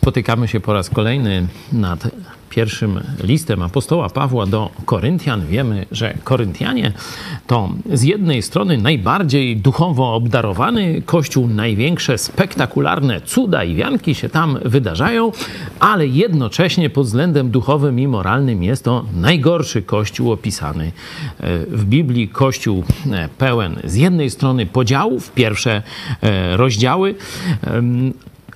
Spotykamy się po raz kolejny nad pierwszym listem apostoła Pawła do Koryntian. Wiemy, że Koryntianie to z jednej strony najbardziej duchowo obdarowany kościół, największe spektakularne cuda i wianki się tam wydarzają, ale jednocześnie pod względem duchowym i moralnym jest to najgorszy kościół opisany e, w Biblii. Kościół e, pełen z jednej strony podziałów, pierwsze e, rozdziały,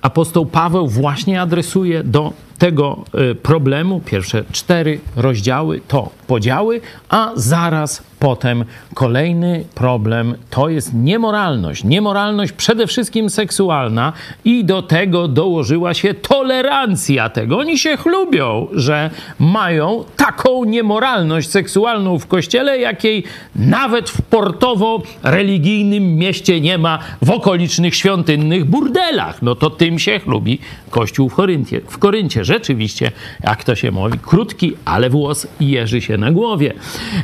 apostoł Paweł właśnie adresuje do tego problemu. Pierwsze cztery rozdziały to podziały, a zaraz potem kolejny problem to jest niemoralność. Niemoralność przede wszystkim seksualna i do tego dołożyła się tolerancja tego. Oni się chlubią, że mają taką niemoralność seksualną w kościele, jakiej nawet w portowo-religijnym mieście nie ma w okolicznych świątynnych burdelach. No to tym się chlubi Kościół w Koryncie. W Koryncie rzeczywiście, jak to się mówi, krótki, ale włos jeży się na głowie.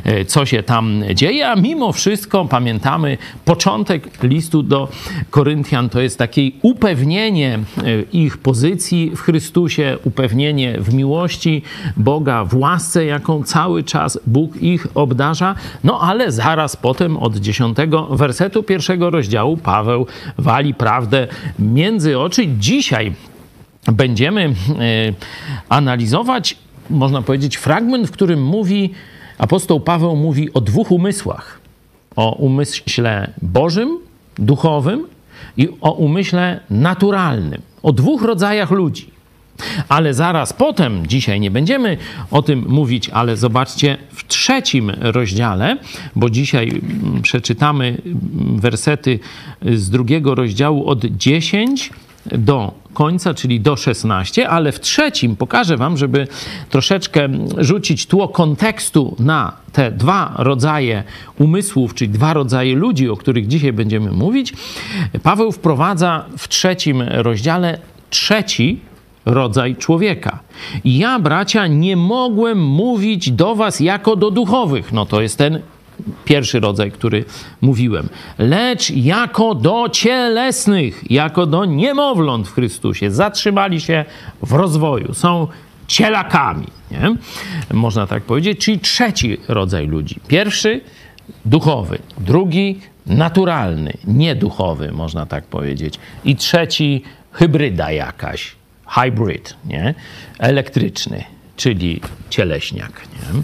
E, co się tam dzieje, a mimo wszystko pamiętamy początek listu do Koryntian to jest takie upewnienie e, ich pozycji w Chrystusie, upewnienie w miłości Boga, w łasce, jaką cały czas Bóg ich obdarza. No ale zaraz potem od dziesiątego wersetu pierwszego rozdziału Paweł wali prawdę między oczy. Dzisiaj będziemy e, analizować, można powiedzieć, fragment, w którym mówi, apostoł Paweł mówi o dwóch umysłach. O umyśle Bożym, duchowym i o umyśle naturalnym. O dwóch rodzajach ludzi. Ale zaraz potem, dzisiaj nie będziemy o tym mówić, ale zobaczcie w trzecim rozdziale, bo dzisiaj mm, przeczytamy mm, wersety z drugiego rozdziału od 10 do końca, czyli do 16, ale w trzecim pokażę Wam, żeby troszeczkę rzucić tło kontekstu na te dwa rodzaje umysłów, czyli dwa rodzaje ludzi, o których dzisiaj będziemy mówić. Paweł wprowadza w trzecim rozdziale trzeci rodzaj człowieka. Ja, bracia, nie mogłem mówić do was jako do duchowych. No to jest ten pierwszy rodzaj, który mówiłem, lecz jako do cielesnych, jako do niemowląt w Chrystusie. Zatrzymali się w rozwoju, są cielakami, nie? można tak powiedzieć, czyli trzeci rodzaj ludzi. Pierwszy duchowy, drugi naturalny, nieduchowy, można tak powiedzieć, i trzeci hybryda jakaś, hybrid, nie? elektryczny czyli cieleśniak. Nie?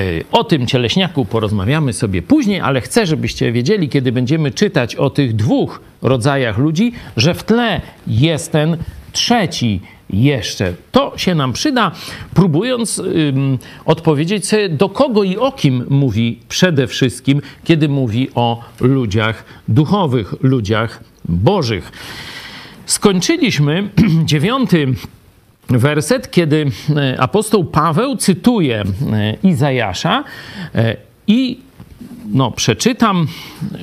E, o tym cieleśniaku porozmawiamy sobie później, ale chcę, żebyście wiedzieli, kiedy będziemy czytać o tych dwóch rodzajach ludzi, że w tle jest ten trzeci jeszcze. To się nam przyda, próbując ym, odpowiedzieć sobie, do kogo i o kim mówi przede wszystkim, kiedy mówi o ludziach duchowych, ludziach bożych. Skończyliśmy dziewiąty werset, kiedy e, apostoł Paweł cytuje e, Izajasza e, i no, przeczytam,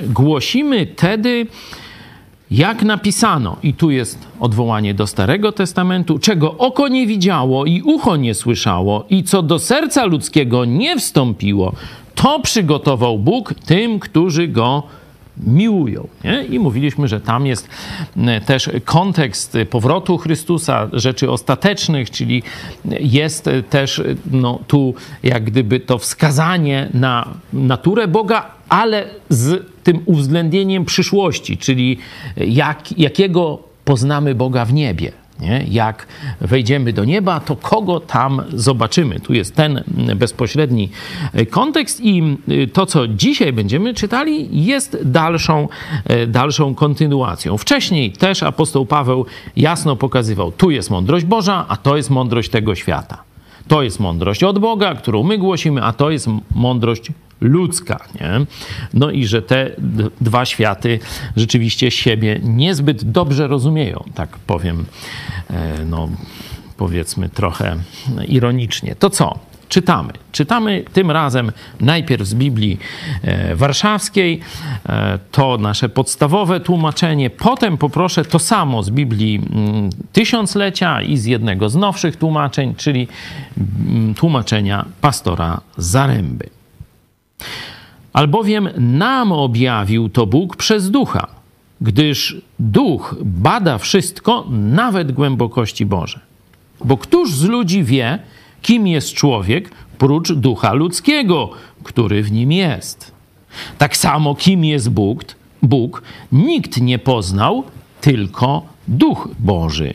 głosimy tedy, jak napisano, i tu jest odwołanie do Starego Testamentu, czego oko nie widziało i ucho nie słyszało, i co do serca ludzkiego nie wstąpiło, to przygotował Bóg tym, którzy go. Nie? I mówiliśmy, że tam jest też kontekst powrotu Chrystusa, rzeczy ostatecznych, czyli jest też no, tu jak gdyby to wskazanie na naturę Boga, ale z tym uwzględnieniem przyszłości, czyli jak, jakiego poznamy Boga w niebie. Nie? Jak wejdziemy do nieba, to kogo tam zobaczymy? Tu jest ten bezpośredni kontekst, i to, co dzisiaj będziemy czytali, jest dalszą, dalszą kontynuacją. Wcześniej też apostoł Paweł jasno pokazywał: tu jest mądrość Boża, a to jest mądrość tego świata. To jest mądrość od Boga, którą my głosimy, a to jest mądrość ludzka. Nie? No i że te dwa światy rzeczywiście siebie niezbyt dobrze rozumieją, tak powiem, e, no powiedzmy trochę ironicznie. To co? czytamy. Czytamy tym razem najpierw z Biblii e, Warszawskiej, e, to nasze podstawowe tłumaczenie. Potem poproszę to samo z Biblii mm, Tysiąclecia i z jednego z nowszych tłumaczeń, czyli mm, tłumaczenia pastora Zaręby. Albowiem nam objawił to Bóg przez ducha. gdyż duch bada wszystko, nawet głębokości Boże. Bo któż z ludzi wie, kim jest człowiek, prócz ducha ludzkiego, który w nim jest? Tak samo, kim jest Bóg, Bóg nikt nie poznał, tylko duch Boży.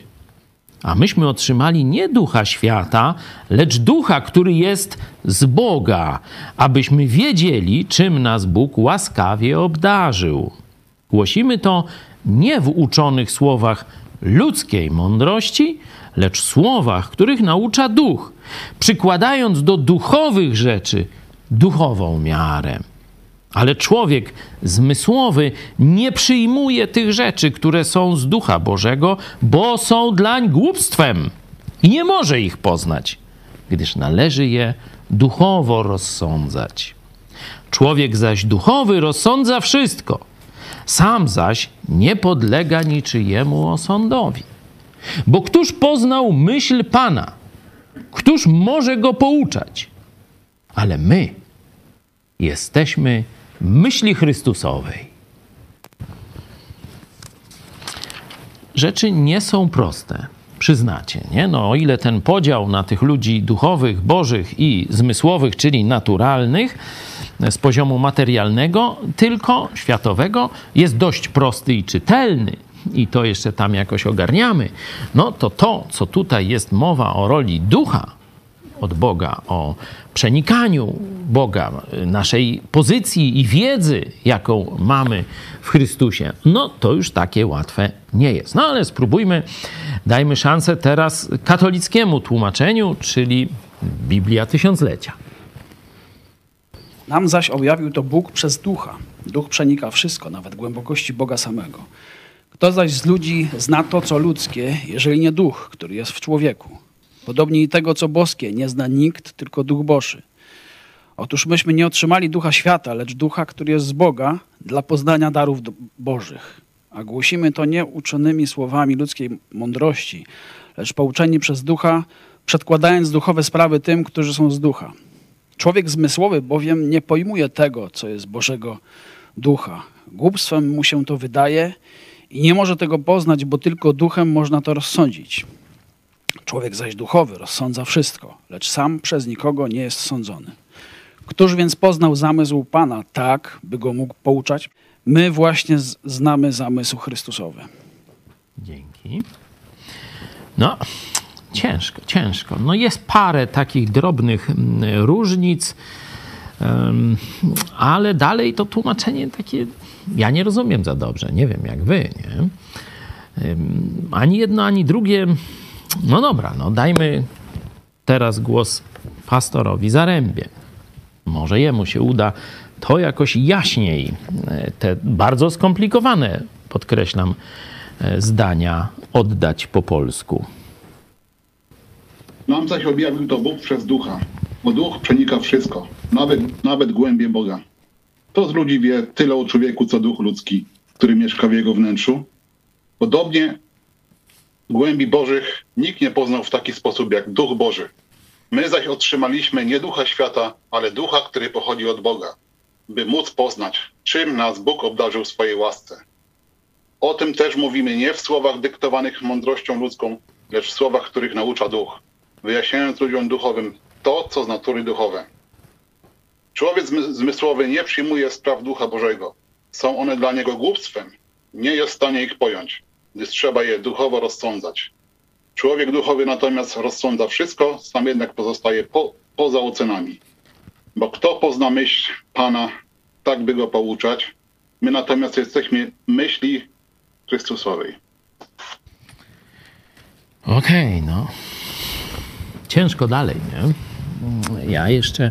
A myśmy otrzymali nie ducha świata, lecz ducha, który jest z Boga, abyśmy wiedzieli, czym nas Bóg łaskawie obdarzył. Głosimy to nie w uczonych słowach ludzkiej mądrości, lecz słowach, których naucza duch, przykładając do duchowych rzeczy duchową miarę. Ale człowiek zmysłowy nie przyjmuje tych rzeczy, które są z ducha Bożego, bo są dlań głupstwem i nie może ich poznać, gdyż należy je duchowo rozsądzać. Człowiek zaś duchowy rozsądza wszystko, sam zaś nie podlega niczyjemu osądowi. Bo któż poznał myśl Pana? Któż może go pouczać? Ale my jesteśmy myśli Chrystusowej. Rzeczy nie są proste, przyznacie, nie? No, o ile ten podział na tych ludzi duchowych, bożych i zmysłowych, czyli naturalnych, z poziomu materialnego, tylko światowego, jest dość prosty i czytelny, i to jeszcze tam jakoś ogarniamy, no to to, co tutaj jest mowa o roli ducha, od Boga, o przenikaniu Boga, naszej pozycji i wiedzy, jaką mamy w Chrystusie, no to już takie łatwe nie jest. No ale spróbujmy, dajmy szansę teraz katolickiemu tłumaczeniu, czyli Biblia Tysiąclecia. Nam zaś objawił to Bóg przez ducha. Duch przenika wszystko, nawet głębokości Boga samego. Kto zaś z ludzi zna to, co ludzkie, jeżeli nie duch, który jest w człowieku? Podobnie i tego, co boskie, nie zna nikt, tylko duch Boży. Otóż myśmy nie otrzymali ducha świata, lecz ducha, który jest z Boga, dla poznania darów Bożych. A głosimy to nie uczonymi słowami ludzkiej mądrości, lecz pouczeni przez ducha, przedkładając duchowe sprawy tym, którzy są z ducha. Człowiek zmysłowy bowiem nie pojmuje tego, co jest Bożego ducha. Głupstwem mu się to wydaje i nie może tego poznać, bo tylko duchem można to rozsądzić. Człowiek zaś duchowy rozsądza wszystko, lecz sam przez nikogo nie jest sądzony. Któż więc poznał zamysł Pana tak, by go mógł pouczać? My właśnie znamy zamysł Chrystusowy. Dzięki. No, ciężko, ciężko. No jest parę takich drobnych mm, różnic, ale dalej to tłumaczenie takie ja nie rozumiem za dobrze. Nie wiem jak wy, nie? Ani jedno, ani drugie no dobra, no dajmy teraz głos pastorowi Zarębie. Może jemu się uda to jakoś jaśniej, e, te bardzo skomplikowane, podkreślam, e, zdania oddać po polsku. Nam zaś objawił to Bóg przez ducha, bo duch przenika wszystko, nawet, nawet głębie Boga. To z ludzi wie tyle o człowieku, co duch ludzki, który mieszka w jego wnętrzu. Podobnie głębi Bożych nikt nie poznał w taki sposób jak Duch Boży. My zaś otrzymaliśmy nie ducha świata, ale ducha, który pochodzi od Boga, by móc poznać, czym nas Bóg obdarzył swojej łasce. O tym też mówimy nie w słowach dyktowanych mądrością ludzką, lecz w słowach, których naucza duch, wyjaśniając ludziom duchowym to, co z natury duchowe. Człowiek zmysłowy nie przyjmuje spraw ducha Bożego. Są one dla niego głupstwem. Nie jest w stanie ich pojąć gdyż trzeba je duchowo rozsądzać. Człowiek duchowy natomiast rozsądza wszystko, sam jednak pozostaje po, poza ocenami. Bo kto pozna myśl Pana, tak by go pouczać, my natomiast jesteśmy myśli Chrystusowej. Okej, okay, no. Ciężko dalej, nie? Ja jeszcze,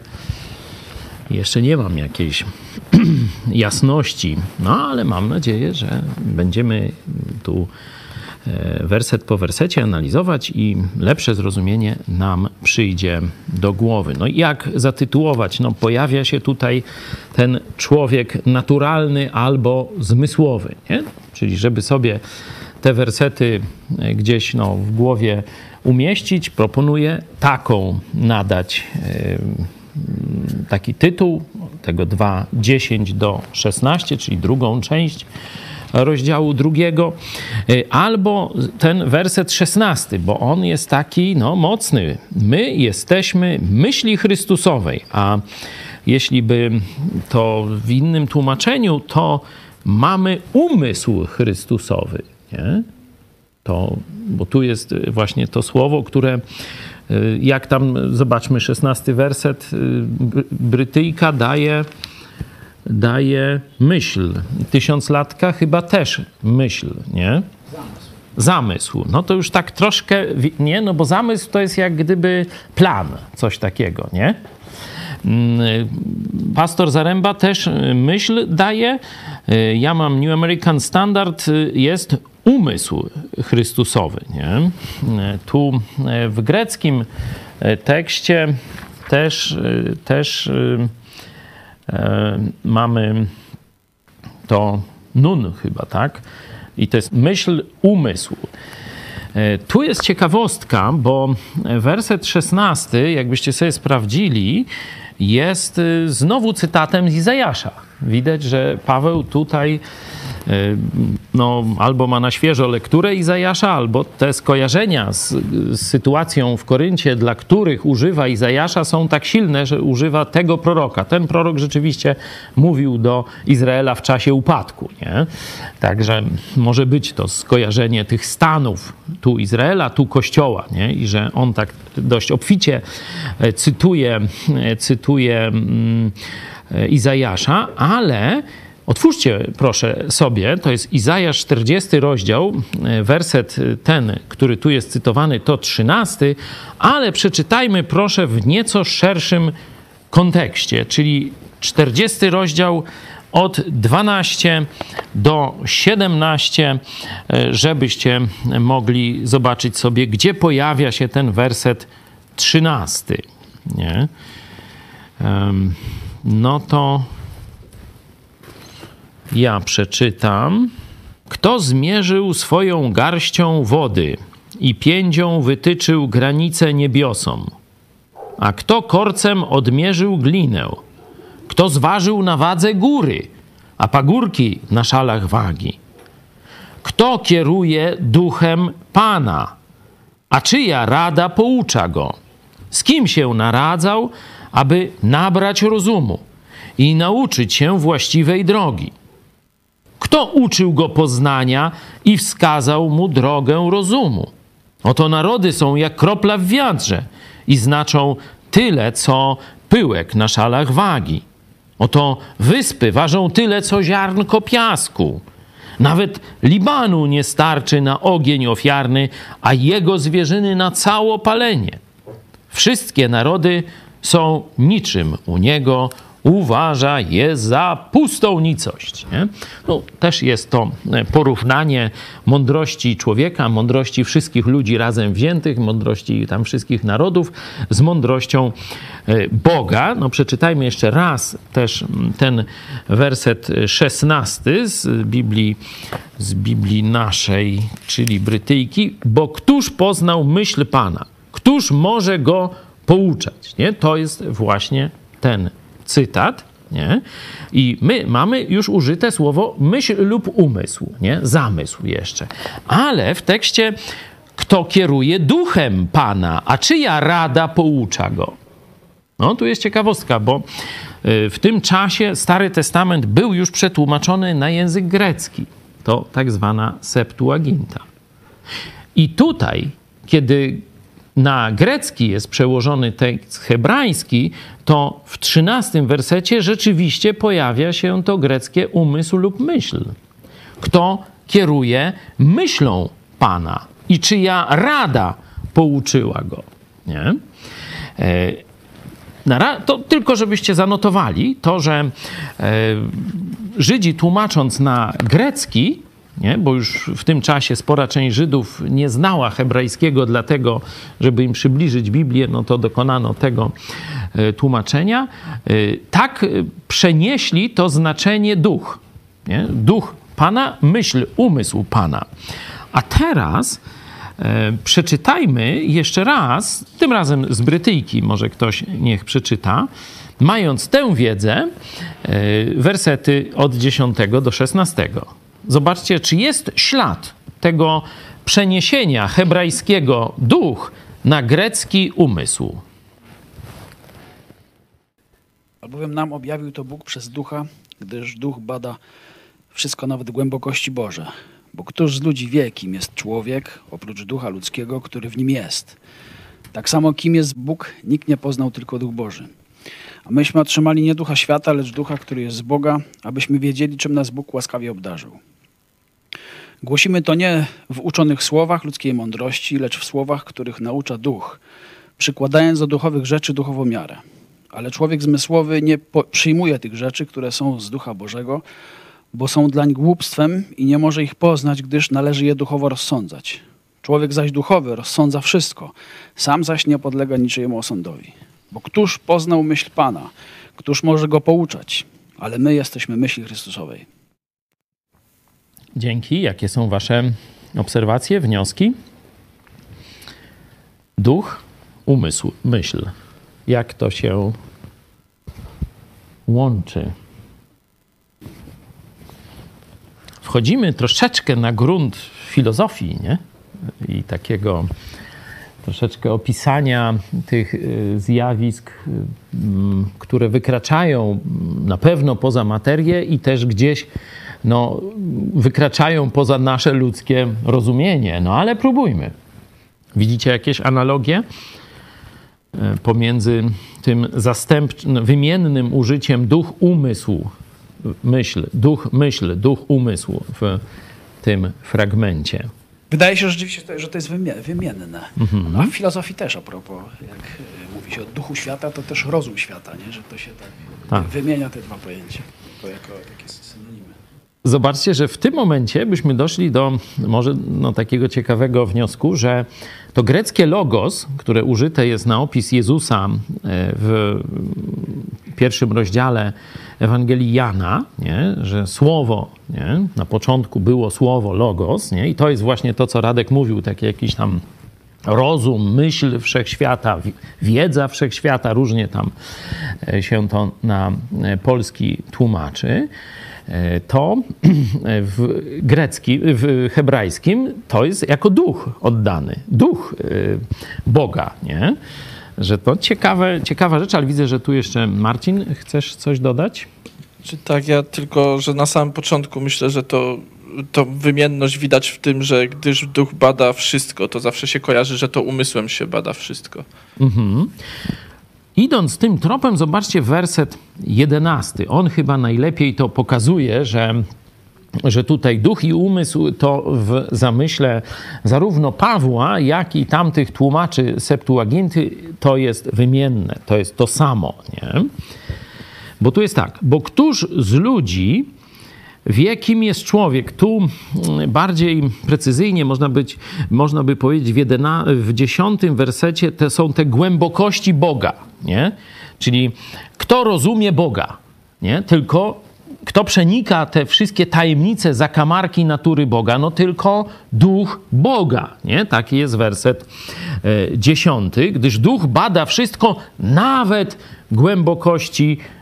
jeszcze nie mam jakiejś jasności. No ale mam nadzieję, że będziemy tu e, werset po wersecie analizować i lepsze zrozumienie nam przyjdzie do głowy. No i jak zatytułować? No pojawia się tutaj ten człowiek naturalny albo zmysłowy, nie? Czyli żeby sobie te wersety e, gdzieś no, w głowie umieścić, proponuję taką nadać taki tytuł tego 2, 10 do 16, czyli drugą część rozdziału drugiego, albo ten werset szesnasty, bo on jest taki no, mocny. My jesteśmy myśli Chrystusowej, a jeśli by to w innym tłumaczeniu, to mamy umysł Chrystusowy. Nie? To, bo tu jest właśnie to słowo, które jak tam, zobaczmy, szesnasty werset, Brytyjka daje, daje myśl. Tysiąclatka chyba też myśl, nie? Zamysł. Zamysł. No to już tak troszkę, nie? No bo zamysł to jest jak gdyby plan, coś takiego, nie? Mm, pastor Zaręba też myśl daje. Ja mam New American Standard, jest umysł Chrystusowy. Nie? Tu w greckim tekście też, też e, mamy to nun chyba, tak? I to jest myśl umysłu. E, tu jest ciekawostka, bo werset 16, jakbyście sobie sprawdzili, jest znowu cytatem z Izajasza. Widać, że Paweł tutaj no, albo ma na świeżo lekturę Izajasza, albo te skojarzenia z, z, sytuacją w Koryncie, dla których używa Izajasza, są tak silne, że używa tego proroka. Ten prorok rzeczywiście mówił do Izraela w czasie upadku. Nie? Także może być to skojarzenie tych stanów, tu Izraela, tu Kościoła, nie? i że on tak dość obficie e, cytuje, e, cytuje mm, e, Izajasza, ale Otwórzcie proszę sobie, to jest Izajasz 40 rozdział, werset ten, który tu jest cytowany, to 13, ale przeczytajmy proszę w nieco szerszym kontekście, czyli 40 rozdział od 12 do 17, żebyście mogli zobaczyć sobie, gdzie pojawia się ten werset 13. Nie? No to ja przeczytam. Kto zmierzył swoją garścią wody i piędzią wytyczył granice niebiosom? A kto korcem odmierzył glinę? Kto zważył na wadze góry, a pagórki na szalach wagi? Kto kieruje duchem Pana? A czyja rada poucza go? Z kim się naradzał, aby nabrać rozumu i nauczyć się właściwej drogi? Kto uczył go poznania i wskazał mu drogę rozumu? Oto narody są jak kropla w wiatrze i znaczą tyle, co pyłek na szalach wagi. Oto wyspy ważą tyle, co ziarnko piasku. Nawet Libanu nie starczy na ogień ofiarny, a jego zwierzyny na całopalenie. Wszystkie narody są niczym u niego, uważa je za pustą nicość. Nie? No, też jest to e, porównanie mądrości człowieka, mądrości wszystkich ludzi razem wziętych, mądrości tam wszystkich narodów z mądrością e, Boga. No, przeczytajmy jeszcze raz też ten werset szesnasty z Biblii, z Biblii naszej, czyli brytyjki. Bo któż poznał myśl Pana? Któż może go pouczać? Nie? To jest właśnie ten cytat, nie? I my mamy już użyte słowo myśl lub umysł, nie? Zamysł jeszcze. Ale w tekście kto kieruje duchem Pana, a czyja rada poucza go? No, tu jest ciekawostka, bo y, w tym czasie Stary Testament był już przetłumaczony na język grecki. To tak zwana Septuaginta. I tutaj, kiedy na grecki jest przełożony tekst hebrajski, to w trzynastym wersecie rzeczywiście pojawia się to greckie umysł lub myśl. Kto kieruje myślą Pana i czyja rada pouczyła go. Nie? E, to tylko żebyście zanotowali to, że e, Żydzi tłumacząc na grecki, nie? bo już w tym czasie spora część Żydów nie znała hebrajskiego, dlatego, żeby im przybliżyć Biblię, no to dokonano tego e, tłumaczenia. E, tak e, przenieśli to znaczenie duch. Nie? Duch Pana, myśl, umysł Pana. A teraz przeczytajmy jeszcze raz, tym razem z Brytyjki, może ktoś niech przeczyta, mając tę wiedzę, wersety od 10 do 16 zobaczcie, czy jest ślad tego przeniesienia hebrajskiego duch na grecki umysł. Albowiem nam objawił to Bóg przez ducha, gdyż duch bada wszystko, nawet głębokości Boże. Bo któż z ludzi wie, kim jest człowiek, oprócz ducha ludzkiego, który w nim jest? Tak samo, kim jest Bóg, nikt nie poznał, tylko duch Boży. A myśmy otrzymali nie ducha świata, lecz ducha, który jest z Boga, abyśmy wiedzieli, czym nas Bóg łaskawie obdarzył. Głosimy to nie w uczonych słowach ludzkiej mądrości, lecz w słowach, których naucza duch, przykładając do duchowych rzeczy duchową miarę. Ale człowiek zmysłowy nie przyjmuje tych rzeczy, które są z ducha Bożego, bo są dlań głupstwem i nie może ich poznać, gdyż należy je duchowo rozsądzać. Człowiek zaś duchowy rozsądza wszystko, sam zaś nie podlega niczyjemu osądowi. Bo któż poznał myśl Pana? Któż może go pouczać? Ale my jesteśmy myśli Chrystusowej. Dzięki. Jakie są Wasze obserwacje, wnioski? Duch, umysł, myśl. Jak to się łączy? Wchodzimy troszeczkę na grunt filozofii, nie? I takiego troszeczkę opisania tych y, zjawisk, y, które wykraczają na pewno poza materię i też gdzieś no, wykraczają poza nasze ludzkie rozumienie. No ale próbujmy. Widzicie jakieś analogie e, pomiędzy tym zastępczym, wymiennym użyciem duch umysł, myśl, duch myśl, duch umysł w tym fragmencie? Wydaje się rzeczywiście, że to jest wymienne. Mhm. A w filozofii też a propos, jak e, mówi się o duchu świata, to też rozum świata, nie? że to się tak, tak. wymienia te dwa pojęcia. To jako takie Zobaczcie, że w tym momencie byśmy doszli do może no, takiego ciekawego wniosku, że to greckie logos, które użyte jest na opis Jezusa e, w pierwszym rozdziale Ewangelii Jana, nie? że słowo, nie? na początku było słowo logos, nie? i to jest właśnie to, co Radek mówił, taki jakiś tam rozum, myśl wszechświata, wiedza wszechświata, różnie tam e, się to na e, polski tłumaczy. E, to w greckim, w hebrajskim to jest jako duch oddany, duch e, Boga, nie? Że to ciekawe, ciekawa rzecz, ale widzę, że tu jeszcze Marcin, chcesz coś dodać? Czy tak, ja tylko, że na samym początku myślę, że to, to wymienność widać w tym, że gdyż duch bada wszystko, to zawsze się kojarzy, że to umysłem się bada wszystko. Mhm. Idąc tym tropem, zobaczcie werset jedenasty. On chyba najlepiej to pokazuje, że że tutaj duch i umysł to w zamyśle zarówno Pawła, jak i tamtych tłumaczy Septuaginty to jest wymienne, to jest to samo. Nie? Bo tu jest tak, bo któż z ludzi wie, kim jest człowiek. Tu mm, bardziej precyzyjnie można, być, można by powiedzieć w, jedyna, w dziesiątym wersecie te są te głębokości Boga. Nie? Czyli kto rozumie Boga, nie? tylko kto przenika te wszystkie tajemnice, zakamarki natury Boga? No tylko duch Boga. Nie? Taki jest werset e, dziesiąty, gdyż duch bada wszystko, nawet głębokości Boga,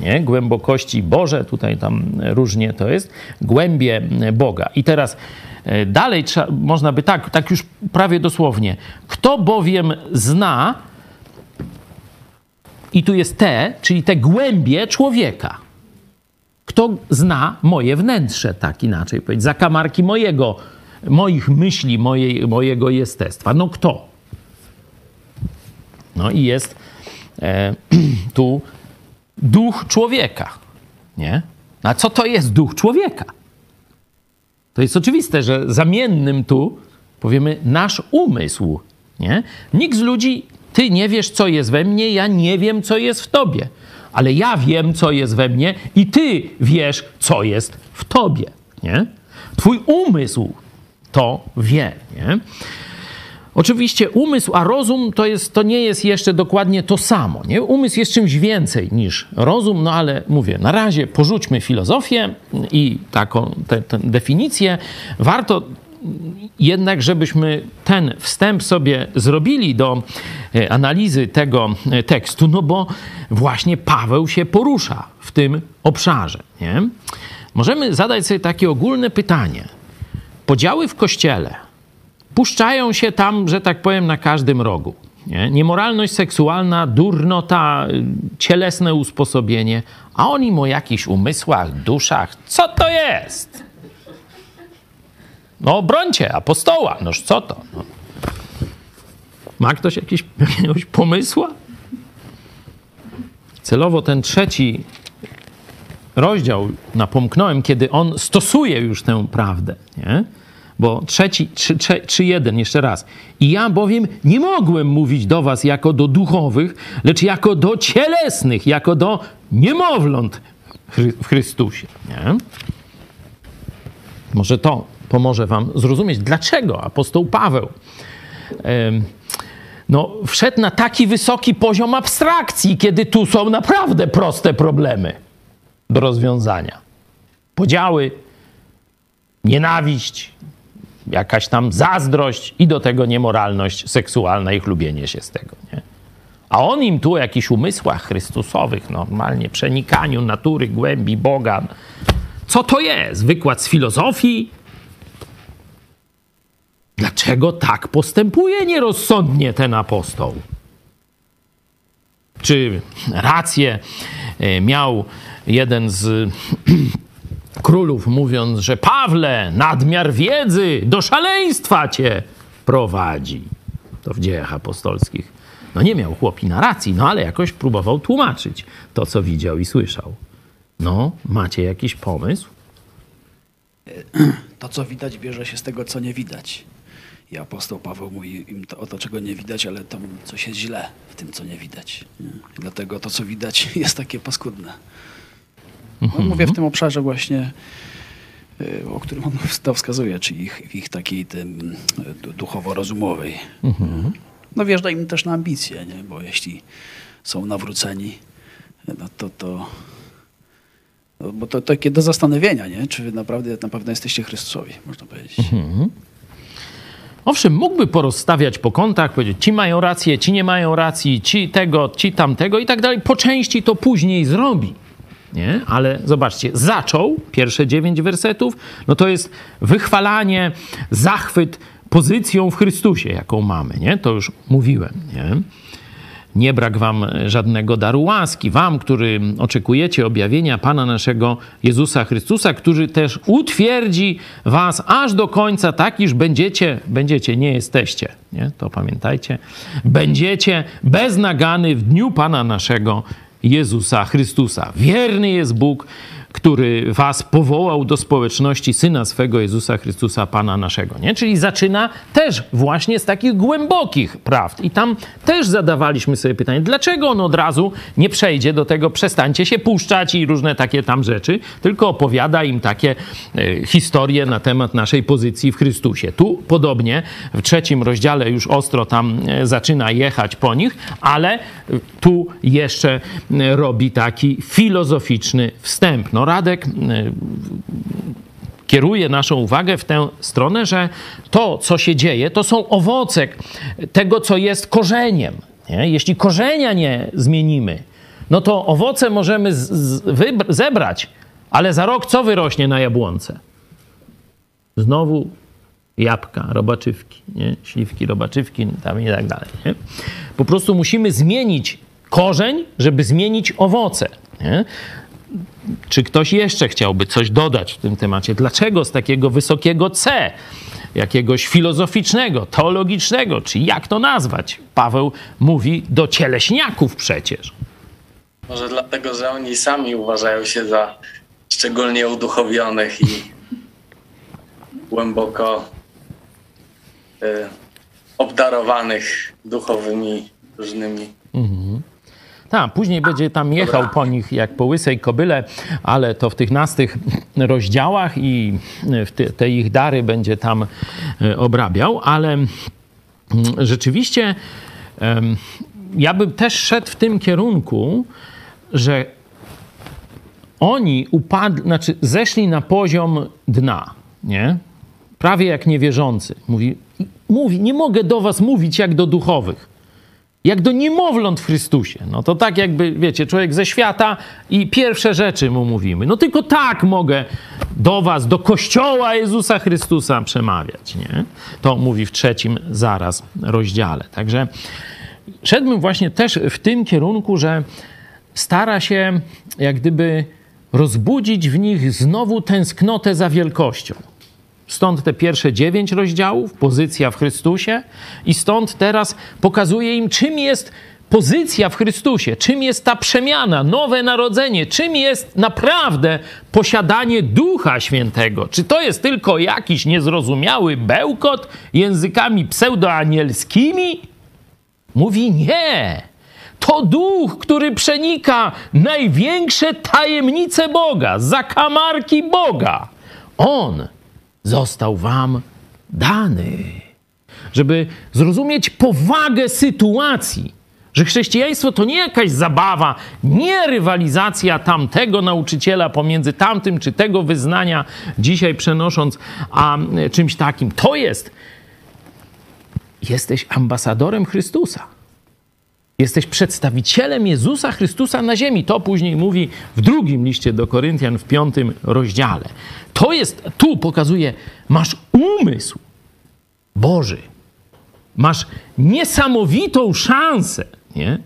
nie? Głębokości Boże, tutaj tam różnie to jest, głębie Boga. I teraz e, dalej można by tak, tak już prawie dosłownie. Kto bowiem zna, i tu jest te, czyli te głębie człowieka. Kto zna moje wnętrze, tak inaczej powiedzieć, zakamarki mojego, moich myśli, mojej, mojego jestestwa. No kto? No i jest e, tu duch człowieka. Nie? A co to jest duch człowieka? To jest oczywiste, że zamiennym tu powiemy nasz umysł. Nie? Nikt z ludzi, ty nie wiesz, co jest we mnie, ja nie wiem, co jest w tobie. Ale ja wiem, co jest we mnie i ty wiesz, co jest w tobie. Nie? Twój umysł to wie. Nie? Oczywiście umysł, a rozum to, jest, to nie jest jeszcze dokładnie to samo. Nie? Umysł jest czymś więcej niż rozum, no ale mówię, na razie porzućmy filozofię i taką tę definicję. Warto jednak, żebyśmy ten wstęp sobie zrobili do e, analizy tego e, tekstu, no bo właśnie Paweł się porusza w tym obszarze. Nie? możemy zadać sobie takie ogólne pytanie. Podziały w kościele puszczają się tam, że tak powiem, na każdym rogu. Nie? Niemoralność seksualna, durnota, cielesne usposobienie, a oni o jakichś umysłach, duszach. Co to jest? No brońcie, apostoła, noż co to? No. Ma ktoś jakiś, jakiegoś pomysła? Celowo ten trzeci rozdział napomknąłem, kiedy on stosuje już tę prawdę, nie? Bo trzeci, trzy, trzy, trzy, jeden, jeszcze raz. I ja bowiem nie mogłem mówić do was jako do duchowych, lecz jako do cielesnych, jako do niemowląt w Chrystusie. Nie? Może to pomoże wam zrozumieć, dlaczego apostoł Paweł no, wszedł na taki wysoki poziom abstrakcji, kiedy tu są naprawdę proste problemy do rozwiązania. Podziały, nienawiść, jakaś tam zazdrość i do tego niemoralność seksualna i chlubienie się z tego. Nie? A on im tu o jakichś umysłach chrystusowych, normalnie przenikaniu natury, głębi Boga. Co to jest? Wykład z filozofii? Dlaczego tak postępuje nierozsądnie ten apostoł? Czy rację e, miał jeden z królów, mówiąc, że Pawle, nadmiar wiedzy do szaleństwa cię prowadzi. To w dziejach apostolskich. No nie miał chłopina racji, no ale jakoś próbował tłumaczyć to, co widział i słyszał. No, macie jakiś pomysł? To, co widać, bierze się z tego, co nie widać. I apostoł Paweł mówi im to, o to, czego nie widać, ale tam coś jest źle w tym, co nie widać. I dlatego to, co widać, jest takie paskudne. No, mówię w tym obszarze właśnie, y, o którym on to wskazuje, czyli ich, ich takiej tym duchowo-rozumowej. Mhm. No wjeżdża im też na ambicje, nie? bo jeśli są nawróceni, no to to... No, bo to takie do zastanowienia, nie? czy wy naprawdę na pewno jesteście Chrystusowi, można powiedzieć. Mhm. Owszem, mógłby porozstawiać po kątach, powiedzieć, ci mają rację, ci nie mają racji, ci tego, ci tamtego i tak dalej. Po części to później zrobi nie? Ale zobaczcie, zaczął pierwsze dziewięć wersetów, no to jest wychwalanie, zachwyt pozycją w Chrystusie, jaką mamy, nie? To już mówiłem, nie? Nie brak wam żadnego daru łaski, wam, którzy oczekujecie objawienia Pana naszego Jezusa Chrystusa, który też utwierdzi was aż do końca, tak iż będziecie, będziecie, nie jesteście, nie? To pamiętajcie, będziecie bez nagany w dniu Pana naszego Jezusa Chrystusa. Wierny jest Bóg, który was powołał do społeczności Syna swego Jezusa Chrystusa, Pana naszego. Nie? Czyli zaczyna też właśnie z takich głębokich prawd. I tam też zadawaliśmy sobie pytanie, dlaczego on od razu nie przejdzie do tego, przestańcie się puszczać i różne takie tam rzeczy, tylko opowiada im takie e, historie na temat naszej pozycji w Chrystusie. Tu podobnie w trzecim rozdziale już ostro tam e, zaczyna jechać po nich, ale tu jeszcze e, robi taki filozoficzny wstęp. No Radek y, kieruje naszą uwagę w tę stronę, że to, co się dzieje, to są owoce tego, co jest korzeniem. Nie? Jeśli korzenia nie zmienimy, no to owoce możemy zebrać, ale za rok co wyrośnie na jabłonce? Znowu jabłka, robaczywki, nie? śliwki, robaczywki tam i tak dalej. Nie? Po prostu musimy zmienić korzeń, żeby zmienić owoce. Nie? Czy ktoś jeszcze chciałby coś dodać w tym temacie? Dlaczego z takiego wysokiego C, jakiegoś filozoficznego, teologicznego, czy jak to nazwać, Paweł mówi do cieleśniaków przecież? Może dlatego, że oni sami uważają się za szczególnie uduchowionych i głęboko y, obdarowanych duchowymi różnymi mhm. Tak, później będzie tam jechał po nich jak po łysej kobyle, ale to w tych nastych rozdziałach i te, te ich dary będzie tam e, obrabiał, ale mm, rzeczywiście ja bym też szedł w tym kierunku, że oni upadli, znaczy zeszli na poziom dna, nie? Prawie jak niewierzący. Mówi, mówi, nie mogę do was mówić jak do duchowych. Jak do niemowląt w Chrystusie. No to tak jakby, wiecie, człowiek ze świata i pierwsze rzeczy mu mówimy. No tylko tak mogę do was, do Kościoła Jezusa Chrystusa przemawiać, nie? To mówi w trzecim zaraz rozdziale. Także szedłbym właśnie też w tym kierunku, że stara się jak gdyby rozbudzić w nich znowu tęsknotę za wielkością. Stąd te pierwsze dziewięć rozdziałów, pozycja w Chrystusie, i stąd teraz pokazuje im, czym jest pozycja w Chrystusie, czym jest ta przemiana, nowe narodzenie, czym jest naprawdę posiadanie Ducha Świętego. Czy to jest tylko jakiś niezrozumiały bełkot językami pseudoanielskimi? Mówi nie. To duch, który przenika największe tajemnice Boga, zakamarki Boga. On został wam dany. Żeby zrozumieć powagę sytuacji, że chrześcijaństwo to nie jakaś zabawa, nie rywalizacja tamtego nauczyciela pomiędzy tamtym czy tego wyznania, dzisiaj przenosząc a czymś takim. To jest, jesteś ambasadorem Chrystusa. Jesteś przedstawicielem Jezusa Chrystusa na ziemi. To później mówi w drugim liście do Koryntian w piątym rozdziale. To jest, tu pokazuje, masz umysł Boży. Masz niesamowitą szansę, nie?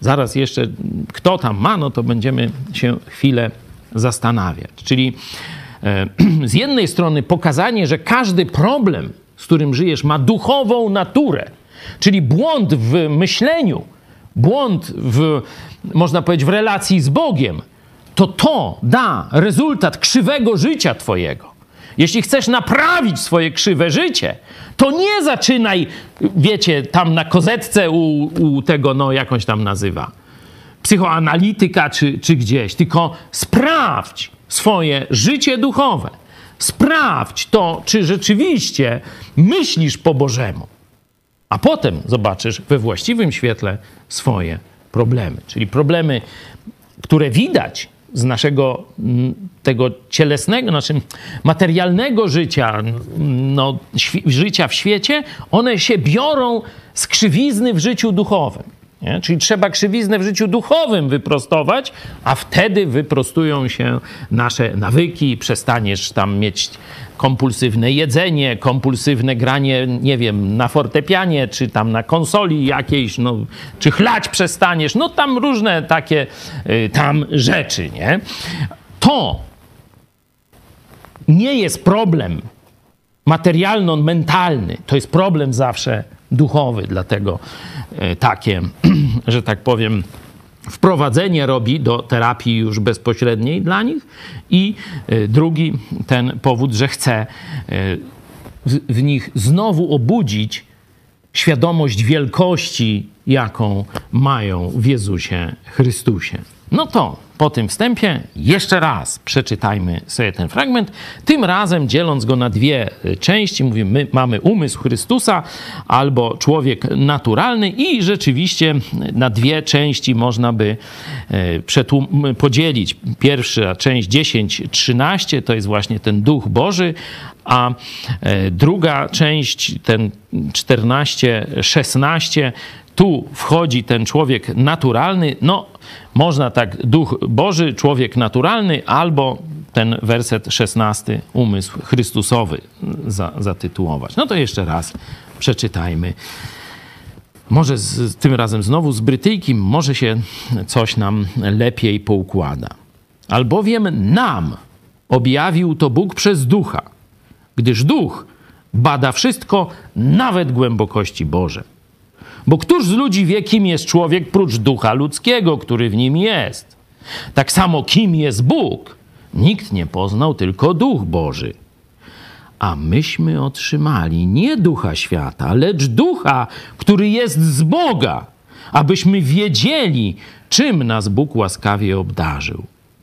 Zaraz jeszcze kto tam ma, no to będziemy się chwilę zastanawiać. Czyli e, z jednej strony pokazanie, że każdy problem, z którym żyjesz, ma duchową naturę, czyli błąd w myśleniu, błąd w, można powiedzieć, w relacji z Bogiem, to to da rezultat krzywego życia Twojego. Jeśli chcesz naprawić swoje krzywe życie, to nie zaczynaj, wiecie, tam na kozetce u, u tego, no jakąś tam nazywa, psychoanalityka czy, czy gdzieś, tylko sprawdź swoje życie duchowe. Sprawdź to, czy rzeczywiście myślisz po Bożemu. A potem zobaczysz we właściwym świetle swoje problemy. Czyli problemy, które widać z naszego mm, tego cielesnego, naszym materialnego życia, no, życia w świecie, one się biorą z krzywizny w życiu duchowym. Nie? Czyli trzeba krzywiznę w życiu duchowym wyprostować, a wtedy wyprostują się nasze nawyki, przestaniesz tam mieć kompulsywne jedzenie, kompulsywne granie, nie wiem, na fortepianie, czy tam na konsoli jakiejś, no, czy chlać przestaniesz, no tam różne takie y, tam rzeczy, nie? To nie jest problem materialno-mentalny, to jest problem zawsze duchowy, dlatego y, takie, że tak powiem, wprowadzenie robi do terapii już bezpośredniej dla nich i e, drugi ten powód, że chce e, w nich znowu obudzić świadomość wielkości, jaką mają w Jezusie Chrystusie. No to po tym wstępie jeszcze raz przeczytajmy sobie ten fragment, tym razem dzieląc go na dwie części. Mówimy, my mamy umysł Chrystusa albo człowiek naturalny i rzeczywiście na dwie części można by e, podzielić. Pierwsza część 10-13 to jest właśnie ten Duch Boży, a e, druga część, ten 14-16, tu wchodzi ten człowiek naturalny, no można tak duch Boży, człowiek naturalny, albo ten werset 16, umysł Chrystusowy za, zatytułować. No to jeszcze raz przeczytajmy. Może z, tym razem znowu z Brytyjki, może się coś nam lepiej poukłada. Albowiem nam objawił to Bóg przez ducha, gdyż duch bada wszystko, nawet głębokości Boże. Bo któż z ludzi wie, kim jest człowiek, prócz ducha ludzkiego, który w nim jest? Tak samo, kim jest Bóg? Nikt nie poznał, tylko duch Boży. A myśmy otrzymali nie ducha świata, lecz ducha, który jest z Boga, abyśmy wiedzieli, czym nas Bóg łaskawie obdarzył.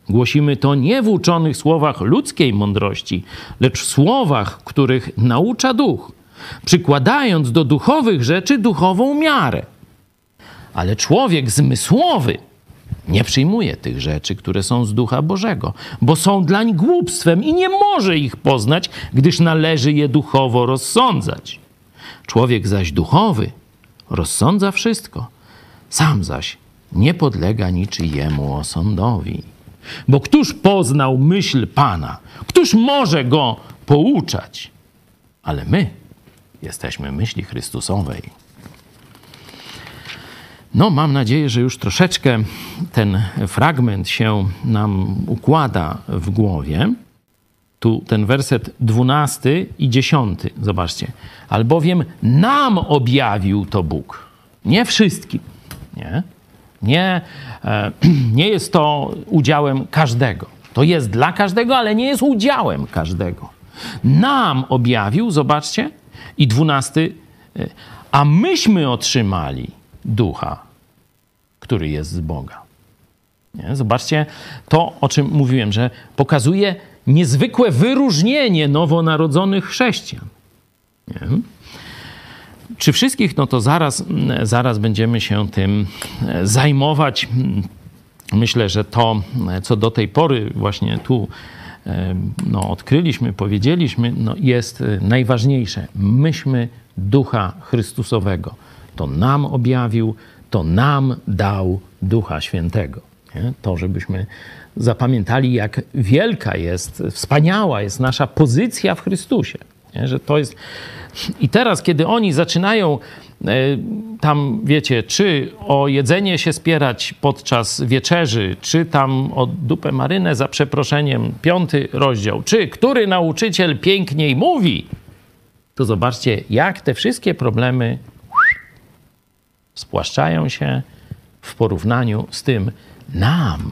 Głosimy to nie w uczonych słowach ludzkiej mądrości, lecz w słowach, których naucza duch przykładając do duchowych rzeczy duchową miarę. Ale człowiek zmysłowy nie przyjmuje tych rzeczy, które są z ducha Bożego, bo są dlań głupstwem i nie może ich poznać, gdyż należy je duchowo rozsądzać. Człowiek zaś duchowy rozsądza wszystko, sam zaś nie podlega niczyjemu osądowi. Bo któż poznał myśl Pana? Któż może go pouczać? Ale my jesteśmy myśli Chrystusowej. No, mam nadzieję, że już troszeczkę ten fragment się nam układa w głowie. Tu ten werset dwunasty i dziesiąty, zobaczcie. Albowiem nam objawił to Bóg, nie wszystkim. Nie, nie, e, nie jest to udziałem każdego. To jest dla każdego, ale nie jest udziałem każdego. Nam objawił, zobaczcie, i dwunasty, e, a myśmy otrzymali ducha, który jest z Boga. Nie? Zobaczcie to, o czym mówiłem, że pokazuje niezwykłe wyróżnienie nowonarodzonych chrześcijan. Nie? Czy wszystkich? No to zaraz, zaraz będziemy się tym e, zajmować. Myślę, że to, co do tej pory właśnie tu e, no, odkryliśmy, powiedzieliśmy, no, jest e, najważniejsze. Myśmy Ducha Chrystusowego. To nam objawił, to nam dał Ducha Świętego. Nie? To, żebyśmy zapamiętali, jak wielka jest, wspaniała jest nasza pozycja w Chrystusie. Nie? Że to jest. I teraz, kiedy oni zaczynają tam, wiecie, czy o jedzenie się spierać podczas wieczerzy, czy tam o dupę marynę za przeproszeniem, piąty rozdział, czy który nauczyciel piękniej mówi, to zobaczcie, jak te wszystkie problemy spłaszczają się w porównaniu z tym nam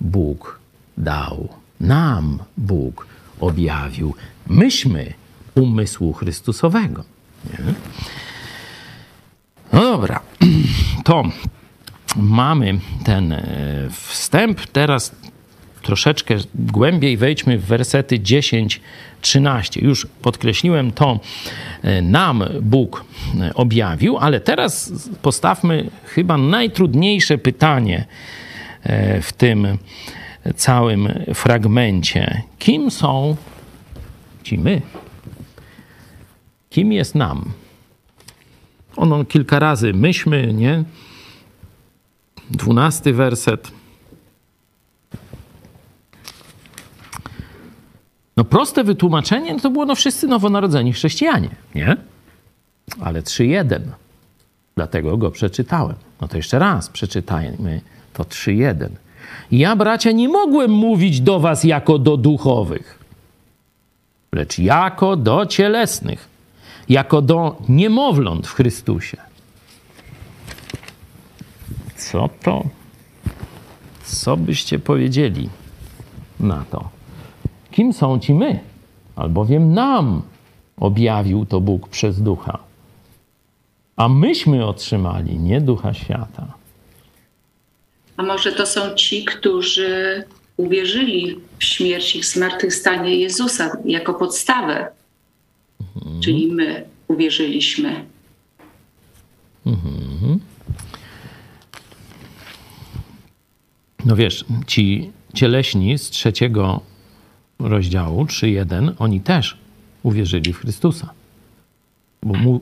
Bóg dał, nam Bóg objawił. Myśmy umysłu Chrystusowego. Nie? To mamy ten e, wstęp. Teraz troszeczkę głębiej wejdźmy w wersety 10, 13. Już podkreśliłem to, e, nam Bóg e, objawił, ale teraz postawmy chyba najtrudniejsze pytanie w tym całym fragmencie. Kim są ci my? Kim jest nam? Ono kilka razy myśmy, nie? Dwunasty werset. No proste wytłumaczenie no to było no wszyscy nowonarodzeni chrześcijanie, nie? Ale 3.1. Dlatego go przeczytałem. No to jeszcze raz przeczytajmy to 3.1. Ja, bracia, nie mogłem mówić do was jako do duchowych, lecz jako do cielesnych, jako do niemowląt w Chrystusie. Co to? Co byście powiedzieli na to? Kim są ci my? Albowiem nam objawił to Bóg przez ducha. A myśmy otrzymali nie ducha świata. A może to są ci, którzy uwierzyli w śmierć i w zmartwychwstanie Jezusa jako podstawę Mhm. Czyli my uwierzyliśmy. Mhm. No wiesz, ci cieleśni z trzeciego rozdziału 3.1, oni też uwierzyli w Chrystusa. Bo mu,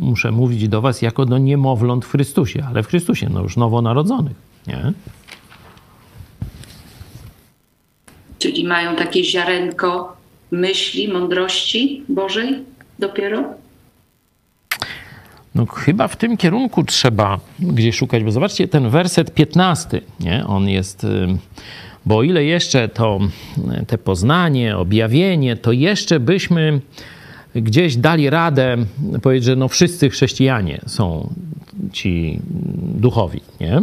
muszę mówić do was jako do niemowląt w Chrystusie, ale w Chrystusie, no już nowonarodzonych, nie? Czyli mają takie ziarenko myśli, mądrości Bożej dopiero? No chyba w tym kierunku trzeba gdzieś szukać, bo zobaczcie ten werset 15, nie? On jest, bo o ile jeszcze to te poznanie, objawienie, to jeszcze byśmy gdzieś dali radę powiedzieć, że no wszyscy chrześcijanie są ci duchowi, nie?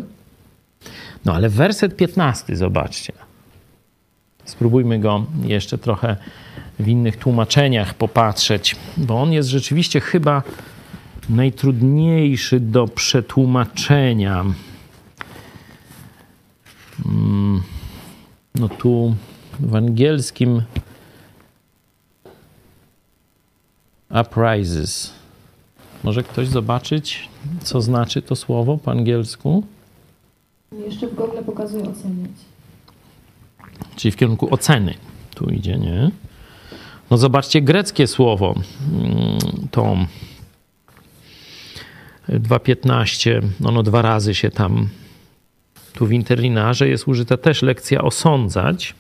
No ale werset 15, zobaczcie. Spróbujmy go jeszcze trochę w innych tłumaczeniach popatrzeć, bo on jest rzeczywiście chyba najtrudniejszy do przetłumaczenia. Mm, no tu w angielskim uprises. Może ktoś zobaczyć, co znaczy to słowo po angielsku? Jeszcze w Google pokazuje oceniać. Czyli w kierunku oceny tu idzie, nie? No zobaczcie greckie słowo. To 2.15, ono dwa razy się tam, tu w interlinarze jest użyta też lekcja osądzać.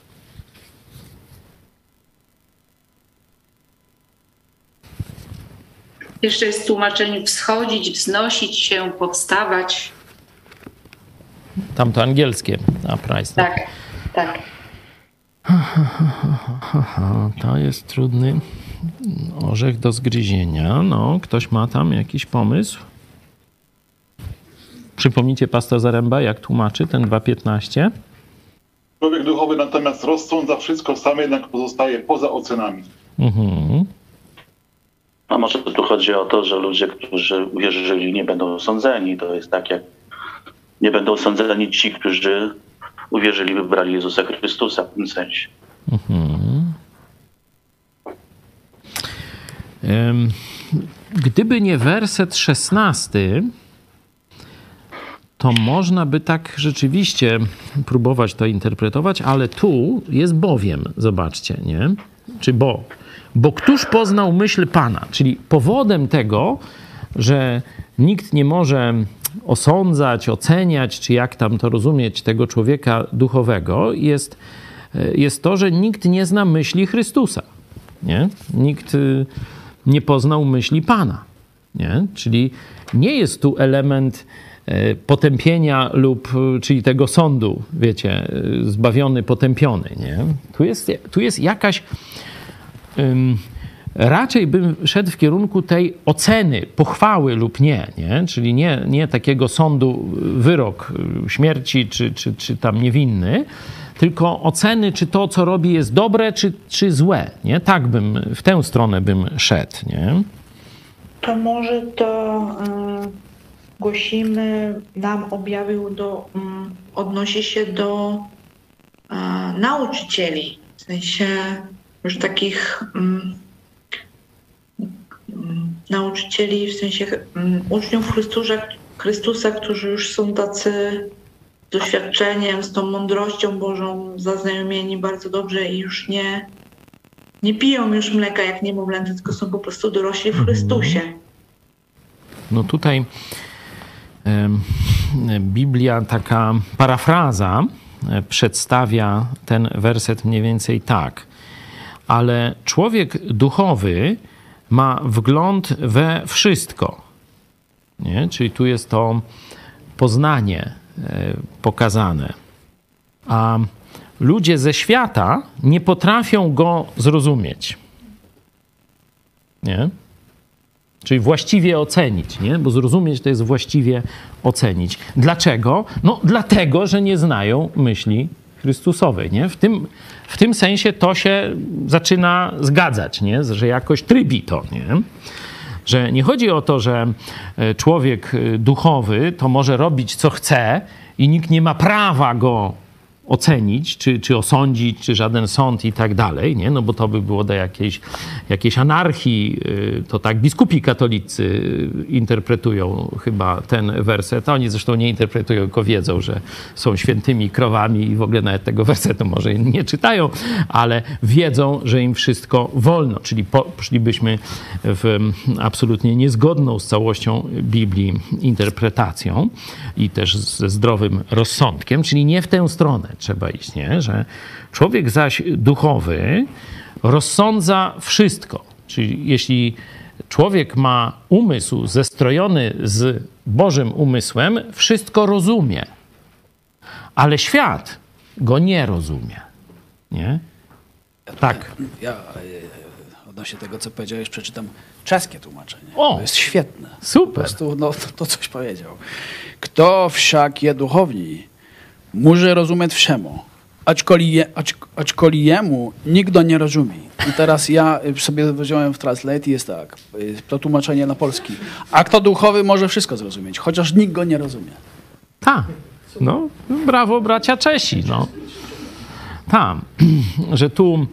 Jeszcze jest tłumaczenie wschodzić, wznosić się, powstawać. Tam to angielskie, a Price. Tak, tak. Aha, to jest trudny orzech do zgryzienia. No, ktoś ma tam jakiś pomysł? Przypomnijcie pastor Zaręba, jak tłumaczy ten 2.15? Człowiek duchowy natomiast rozsądza wszystko, sam jednak pozostaje poza ocenami. Mhm. A może tu chodzi o to, że ludzie, którzy uwierzyli, nie będą sądzeni. To jest tak, jak nie będą sądzeni ci, którzy uwierzyli, wybrali Jezusa Chrystusa w tym sensie. Em, Gdyby nie werset 16, to można by tak rzeczywiście próbować to interpretować, ale tu jest bowiem, zobaczcie, nie? Czy bo? Bo któż poznał myśl Pana? Czyli powodem tego, że nikt nie może osądzać, oceniać, czy jak tam to rozumieć, tego człowieka duchowego, jest, jest to, że nikt nie zna myśli Chrystusa. Nie? Nikt y, nie poznał myśli Pana. Nie? Czyli nie jest tu element e, potępienia lub, e, czyli tego sądu, wiecie, e, zbawiony, potępiony, nie? Tu jest, tu jest jakaś, raczej bym szedł w kierunku tej oceny, pochwały lub nie, nie? Czyli nie, nie takiego sądu, wyrok y, śmierci czy, czy, czy tam niewinny, tylko oceny, czy to, co robi jest dobre, czy, czy złe, nie? Tak bym, w tę stronę bym szedł, nie? To może to y, głosimy, nam objawił, do, y, odnosi się do y, nauczycieli, w sensie już takich mm, nauczycieli, w sensie mm, uczniów Chrystusa, Chrystusa, którzy już są tacy z doświadczeniem, z tą mądrością Bożą zaznajomieni bardzo dobrze i już nie, nie piją już mleka jak niemowlęta, tylko są po prostu dorośli w Chrystusie. No tutaj Biblia, taka parafraza e, przedstawia ten werset mniej więcej tak. Ale człowiek duchowy ma wgląd we wszystko. Nie? Czyli tu jest to poznanie e, pokazane. A ludzie ze świata nie potrafią go zrozumieć. Nie? Czyli właściwie ocenić, nie? Bo zrozumieć to jest właściwie ocenić. Dlaczego? No dlatego, że nie znają myśli Chrystusowej, nie? W tym, w tym sensie to się zaczyna zgadzać, nie? Że jakoś trybi to, nie? Że nie chodzi o to, że e, człowiek e, duchowy to może robić co chce i nikt nie ma prawa go ocenić, czy, czy osądzić, czy żaden sąd i tak dalej, nie? No bo to by było do jakiejś, jakiejś anarchii. y, To tak biskupi katolicy interpretują chyba ten werset. Oni zresztą nie interpretują, tylko wiedzą, że są świętymi krowami i w ogóle nawet tego wersetu może nie czytają, ale wiedzą, że im wszystko wolno. Czyli poszlibyśmy w mm, absolutnie niezgodną z całością Biblii interpretacją i też ze zdrowym rozsądkiem, czyli nie w tę stronę trzeba iść, nie? że człowiek zaś duchowy rozsądza wszystko. Czyli jeśli człowiek ma umysł zestrojony z Bożym umysłem, wszystko rozumie, ale świat go nie rozumie. Nie? Tak. Ja e, odnośnie tego, co powiedziałeś, przeczytam czeskie tłumaczenie. O! To jest świetne. Po Super. prostu no, to, to coś powiedział. Kto wszak je duchowni, może rozumieć wszemu, aczkolwiek, acz, aczkolwiek jemu nikt nie rozumie. I teraz ja y, sobie wziąłem w Translate i jest tak, y, to tłumaczenie na polski. A kto duchowy może wszystko zrozumieć, chociaż nikt go nie rozumie. Tak. No, brawo bracia Czesi, no. Tam, że tu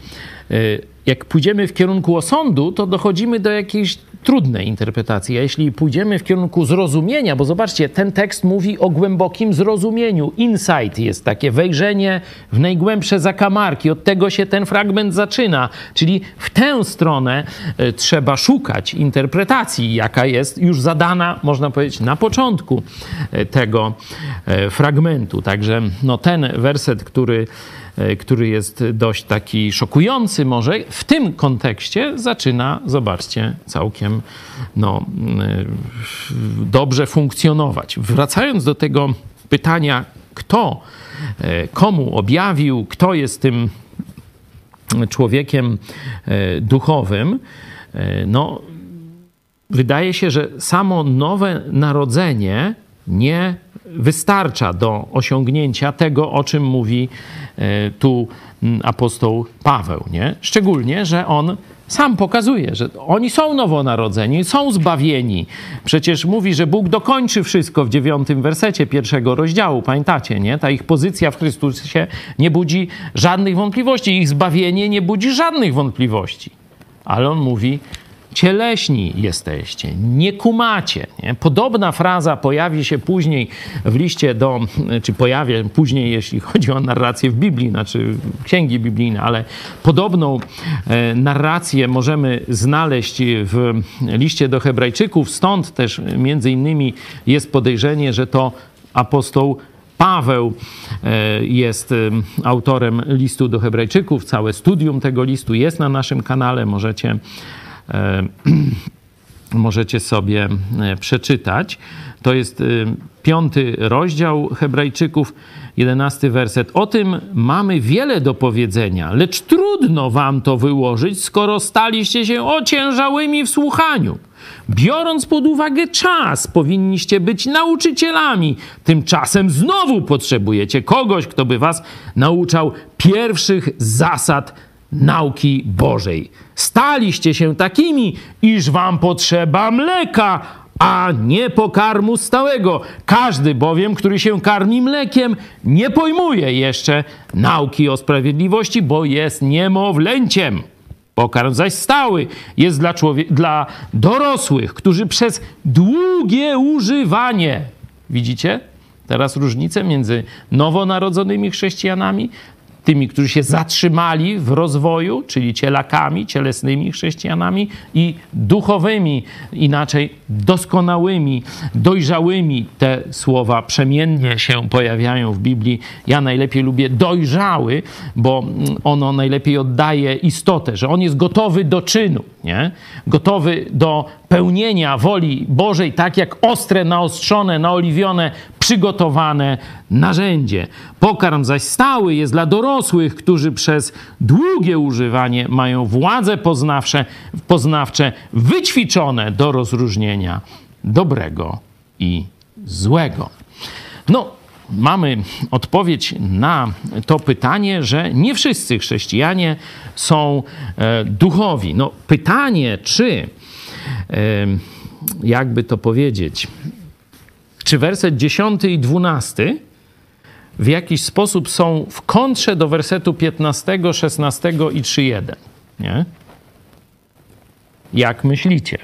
y, jak pójdziemy w kierunku osądu, to dochodzimy do jakiejś trudne interpretacje. A jeśli pójdziemy w kierunku zrozumienia, bo zobaczcie, ten tekst mówi o głębokim zrozumieniu. Insight jest takie wejrzenie w najgłębsze zakamarki. Od tego się ten fragment zaczyna. Czyli w tę stronę e, trzeba szukać interpretacji, jaka jest już zadana, można powiedzieć, na początku e, tego e, fragmentu. Także no, ten werset, który który jest dość taki szokujący może, w tym kontekście zaczyna, zobaczcie, całkiem no, e, dobrze funkcjonować. Wracając do tego pytania, kto e, komu objawił, kto jest tym człowiekiem duchowym, no, wydaje się, że samo nowe narodzenie nie wystarcza do osiągnięcia tego, o czym mówi e, tu apostoł Paweł. Nie? Szczególnie, że on sam pokazuje, że oni są nowonarodzeni, są zbawieni. Przecież mówi, że Bóg dokończy wszystko w dziewiątym wersecie pierwszego rozdziału. Pamiętacie, nie? Ta ich pozycja w Chrystusie nie budzi żadnych wątpliwości. Ich zbawienie nie budzi żadnych wątpliwości. Ale on mówi, cieleśni jesteście, nie kumacie. Nie? Podobna fraza pojawi się później w liście do, czy pojawia później, jeśli chodzi o narrację w Biblii, znaczy księgi biblijne, ale podobną e, narrację możemy znaleźć w liście do Hebrajczyków. Stąd też między innymi jest podejrzenie, że to apostoł Paweł e, jest e, autorem listu do Hebrajczyków. Całe studium tego listu jest na naszym kanale. Możecie E, możecie sobie e, przeczytać. To jest e, piąty rozdział Hebrajczyków, jedenasty werset. O tym mamy wiele do powiedzenia, lecz trudno wam to wyłożyć, skoro staliście się ociężałymi w słuchaniu. Biorąc pod uwagę czas, powinniście być nauczycielami. Tymczasem znowu potrzebujecie kogoś, kto by was nauczał pierwszych zasad nauki Bożej. Staliście się takimi, iż wam potrzeba mleka, a nie pokarmu stałego. Każdy bowiem, który się karmi mlekiem, nie pojmuje jeszcze nauki o sprawiedliwości, bo jest niemowlęciem. Pokarm zaś stały jest dla, dla dorosłych, którzy przez długie używanie, widzicie teraz różnicę między nowonarodzonymi chrześcijanami tymi, którzy się zatrzymali w rozwoju, czyli cielakami, cielesnymi chrześcijanami i duchowymi, inaczej doskonałymi, dojrzałymi. Te słowa przemiennie się pojawiają w Biblii. Ja najlepiej lubię dojrzały, bo ono najlepiej oddaje istotę, że on jest gotowy do czynu, nie? gotowy do pełnienia woli Bożej, tak jak ostre, naostrzone, naoliwione, przygotowane narzędzie. Pokarm zaś stały jest dla dorosłych, którzy przez długie używanie mają władze poznawcze, poznawcze wyćwiczone do rozróżnienia dobrego i złego. No, mamy odpowiedź na to pytanie, że nie wszyscy chrześcijanie są e, duchowi. No, pytanie, czy jakby to powiedzieć, czy werset 10 i 12 w jakiś sposób są w kontrze do wersetu 15, 16 i 3.1. Nie? Jak myślicie?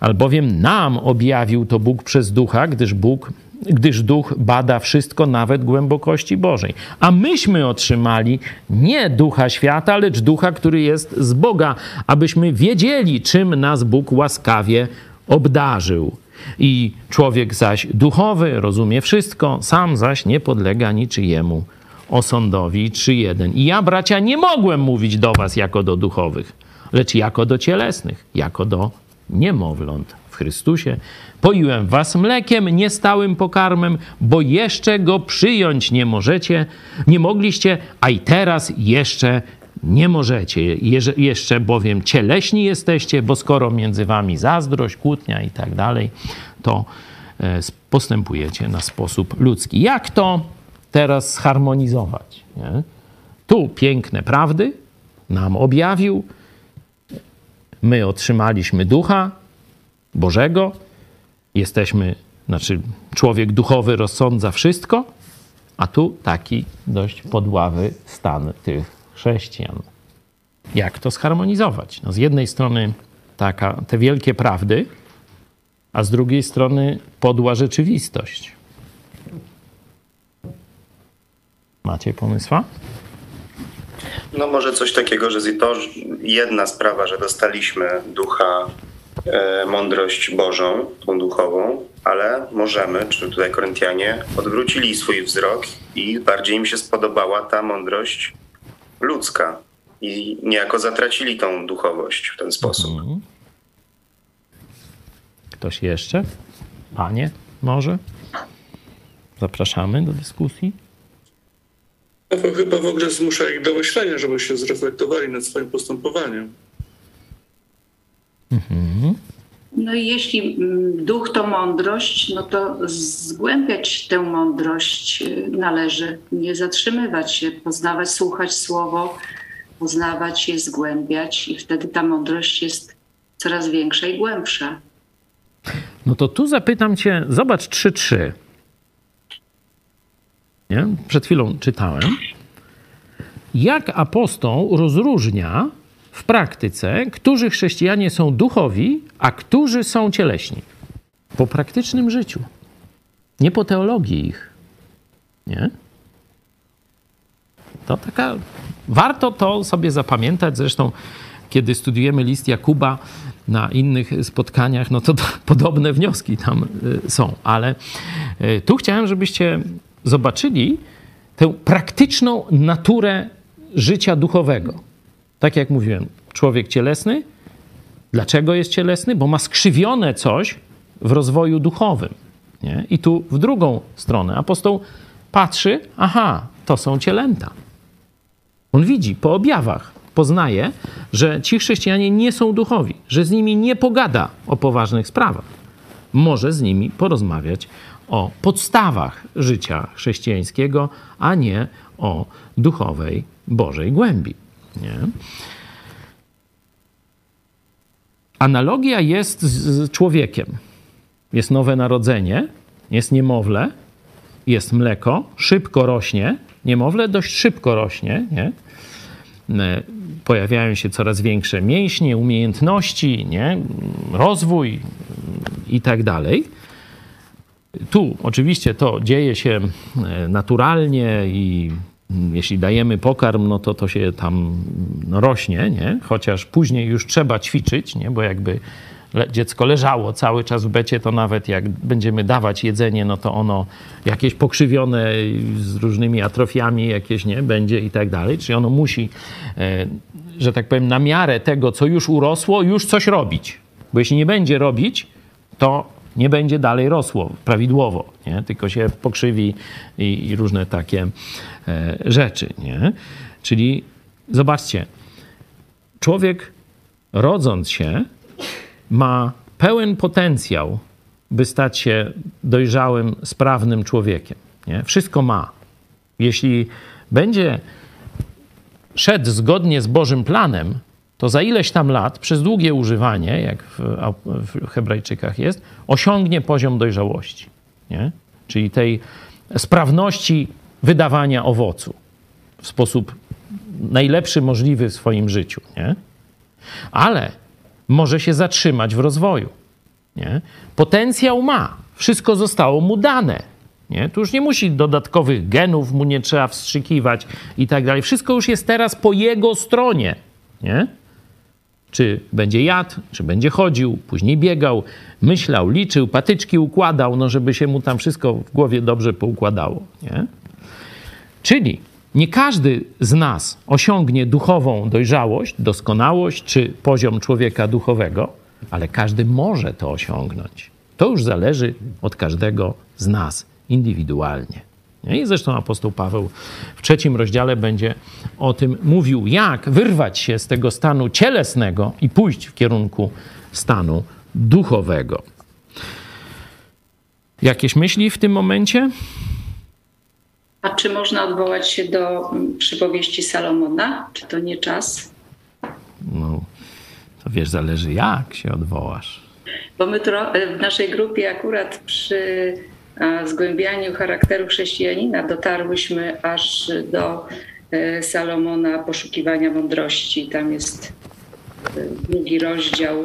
Albowiem nam objawił to Bóg przez ducha, gdyż Bóg gdyż duch bada wszystko, nawet głębokości Bożej. A myśmy otrzymali nie ducha świata, lecz ducha, który jest z Boga, abyśmy wiedzieli, czym nas Bóg łaskawie obdarzył. I człowiek zaś duchowy rozumie wszystko, sam zaś nie podlega niczyjemu osądowi czy jeden. I ja, bracia, nie mogłem mówić do was jako do duchowych, lecz jako do cielesnych, jako do niemowląt w Chrystusie. Poiłem was mlekiem, niestałym pokarmem, bo jeszcze go przyjąć nie możecie, nie mogliście, a i teraz jeszcze nie możecie. Jeszcze bowiem cieleśni jesteście, bo skoro między wami zazdrość, kłótnia i tak dalej, to e, postępujecie na sposób ludzki. Jak to teraz zharmonizować? Nie? Tu piękne prawdy nam objawił, my otrzymaliśmy ducha Bożego, jesteśmy, znaczy człowiek duchowy rozsądza wszystko, a tu taki dość podławy stan tych chrześcijan. Jak to zharmonizować? No z jednej strony taka, te wielkie prawdy, a z drugiej strony podła rzeczywistość. Macie pomysła? No może coś takiego, że to jedna sprawa, że dostaliśmy ducha, e, mądrość Bożą, tą duchową, ale możemy, czy tutaj Koryntianie, odwrócili swój wzrok i bardziej im się spodobała ta mądrość ludzka i niejako zatracili tą duchowość w ten sposób. Mhm. Ktoś jeszcze? Panie, może? Zapraszamy do dyskusji. Paweł chyba w ogóle zmusza ich do myślenia, żeby się zreflektowali nad swoim postępowaniem. Mhm. No i jeśli mm, duch to mądrość, no to zgłębiać tę mądrość y, należy, nie zatrzymywać się, poznawać, słuchać słowo, poznawać je, zgłębiać i wtedy ta mądrość jest coraz większa i głębsza. No to tu zapytam cię, zobacz 3-3. Nie? Przed chwilą czytałem. Jak apostoł rozróżnia w praktyce, którzy chrześcijanie są duchowi, a którzy są cieleśni? Po praktycznym życiu. Nie po teologii ich. Nie? To taka. Warto to sobie zapamiętać. Zresztą, kiedy studiujemy list Jakuba na innych spotkaniach, no to, to podobne wnioski tam y, są. Ale y, tu chciałem, żebyście zobaczyli tę praktyczną naturę życia duchowego. Tak jak mówiłem, człowiek cielesny. Dlaczego jest cielesny? Bo ma skrzywione coś w rozwoju duchowym. Nie? I tu w drugą stronę apostoł patrzy, aha, to są cielęta. On widzi po objawach, poznaje, że ci chrześcijanie nie są duchowi, że z nimi nie pogada o poważnych sprawach. Może z nimi porozmawiać o podstawach życia chrześcijańskiego, a nie o duchowej Bożej głębi. Nie? Analogia jest z człowiekiem. Jest nowe narodzenie, jest niemowlę, jest mleko, szybko rośnie. Niemowlę dość szybko rośnie, nie? E, pojawiają się coraz większe mięśnie, umiejętności, nie? rozwój i tak dalej. Tu oczywiście to dzieje się e, naturalnie i jeśli dajemy pokarm, no to to się tam no, rośnie, nie? chociaż później już trzeba ćwiczyć, nie? bo jakby dziecko leżało cały czas w becie, to nawet jak będziemy dawać jedzenie, no to ono jakieś pokrzywione z różnymi atrofiami jakieś, nie, będzie i tak dalej. Czyli ono musi, e, że tak powiem, na miarę tego, co już urosło, już coś robić. Bo jeśli nie będzie robić, to nie będzie dalej rosło prawidłowo, nie? tylko się pokrzywi i, i różne takie e, rzeczy. Nie? Czyli zobaczcie, człowiek rodząc się ma pełen potencjał, by stać się dojrzałym, sprawnym człowiekiem. Nie? Wszystko ma. Jeśli będzie szedł zgodnie z Bożym planem, to za ileś tam lat, przez długie używanie, jak w, w Hebrajczykach jest, osiągnie poziom dojrzałości. Nie? Czyli tej sprawności wydawania owocu w sposób najlepszy możliwy w swoim życiu. Nie? Ale może się zatrzymać w rozwoju. Nie? Potencjał ma, wszystko zostało mu dane. Nie? Tu już nie musi dodatkowych genów, mu nie trzeba wstrzykiwać i tak dalej. Wszystko już jest teraz po jego stronie. Nie? Czy będzie jadł, czy będzie chodził, później biegał, myślał, liczył, patyczki układał, no żeby się mu tam wszystko w głowie dobrze poukładało. Nie? Czyli nie każdy z nas osiągnie duchową dojrzałość, doskonałość czy poziom człowieka duchowego, ale każdy może to osiągnąć. To już zależy od każdego z nas indywidualnie. I zresztą apostoł Paweł w trzecim rozdziale będzie o tym mówił, jak wyrwać się z tego stanu cielesnego i pójść w kierunku stanu duchowego. Jakieś myśli w tym momencie? A czy można odwołać się do przypowieści Salomona? Czy to nie czas? No, to wiesz, zależy jak się odwołasz. Bo my w naszej grupie akurat przy zgłębianiu charakteru chrześcijanina dotarłyśmy aż do e, Salomona poszukiwania mądrości. Tam jest e, drugi rozdział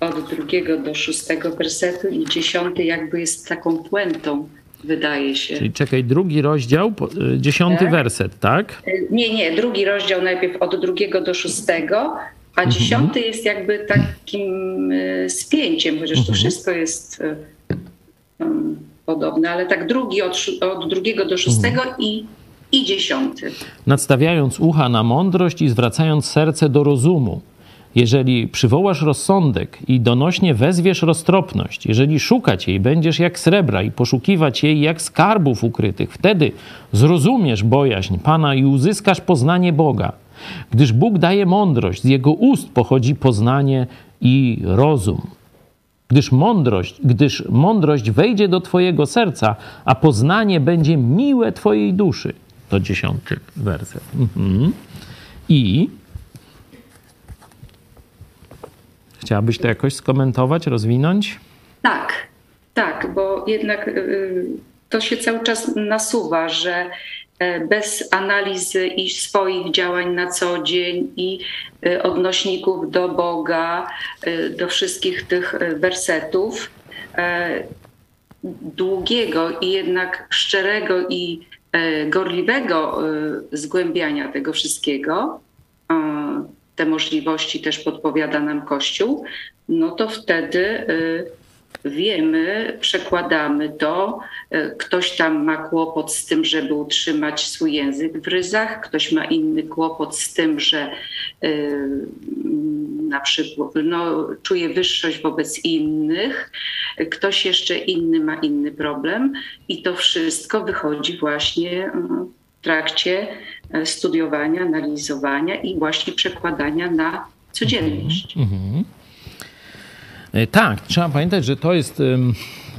od drugiego do szóstego wersetu i dziesiąty jakby jest taką puentą, wydaje się. Czyli czekaj, drugi rozdział, y, dziesiąty Tak. werset, tak? Nie, nie, drugi rozdział najpierw od drugiego do szóstego, a dziesiąty jest jakby takim spięciem, chociaż to Mhm. wszystko jest um, podobne, ale tak drugi od, od drugiego do szóstego i, i dziesiąty. Nadstawiając ucha na mądrość i zwracając serce do rozumu. Jeżeli przywołasz rozsądek i donośnie wezwiesz roztropność, jeżeli szukać jej będziesz jak srebra i poszukiwać jej jak skarbów ukrytych, wtedy zrozumiesz bojaźń Pana i uzyskasz poznanie Boga. Gdyż Bóg daje mądrość, z Jego ust pochodzi poznanie i rozum. Gdyż mądrość, gdyż mądrość wejdzie do Twojego serca, a poznanie będzie miłe Twojej duszy. To dziesiąty werset. Mhm. I chciałabyś to jakoś skomentować, rozwinąć? Tak, tak, bo jednak y, to się cały czas nasuwa, że bez analizy i swoich działań na co dzień i y, odnośników do Boga, y, do wszystkich tych wersetów, e, długiego i jednak szczerego i e, gorliwego e, zgłębiania tego wszystkiego, e, te możliwości też podpowiada nam Kościół, no to wtedy e, wiemy, przekładamy to. e, Ktoś tam ma kłopot z tym, żeby utrzymać swój język w ryzach, ktoś ma inny kłopot z tym, że e, na przykład no, czuje wyższość wobec innych, ktoś jeszcze inny ma inny problem i to wszystko wychodzi właśnie mm, w trakcie e, studiowania, analizowania i właśnie przekładania na codzienność. Mhm. E, Tak, trzeba pamiętać, że to jest,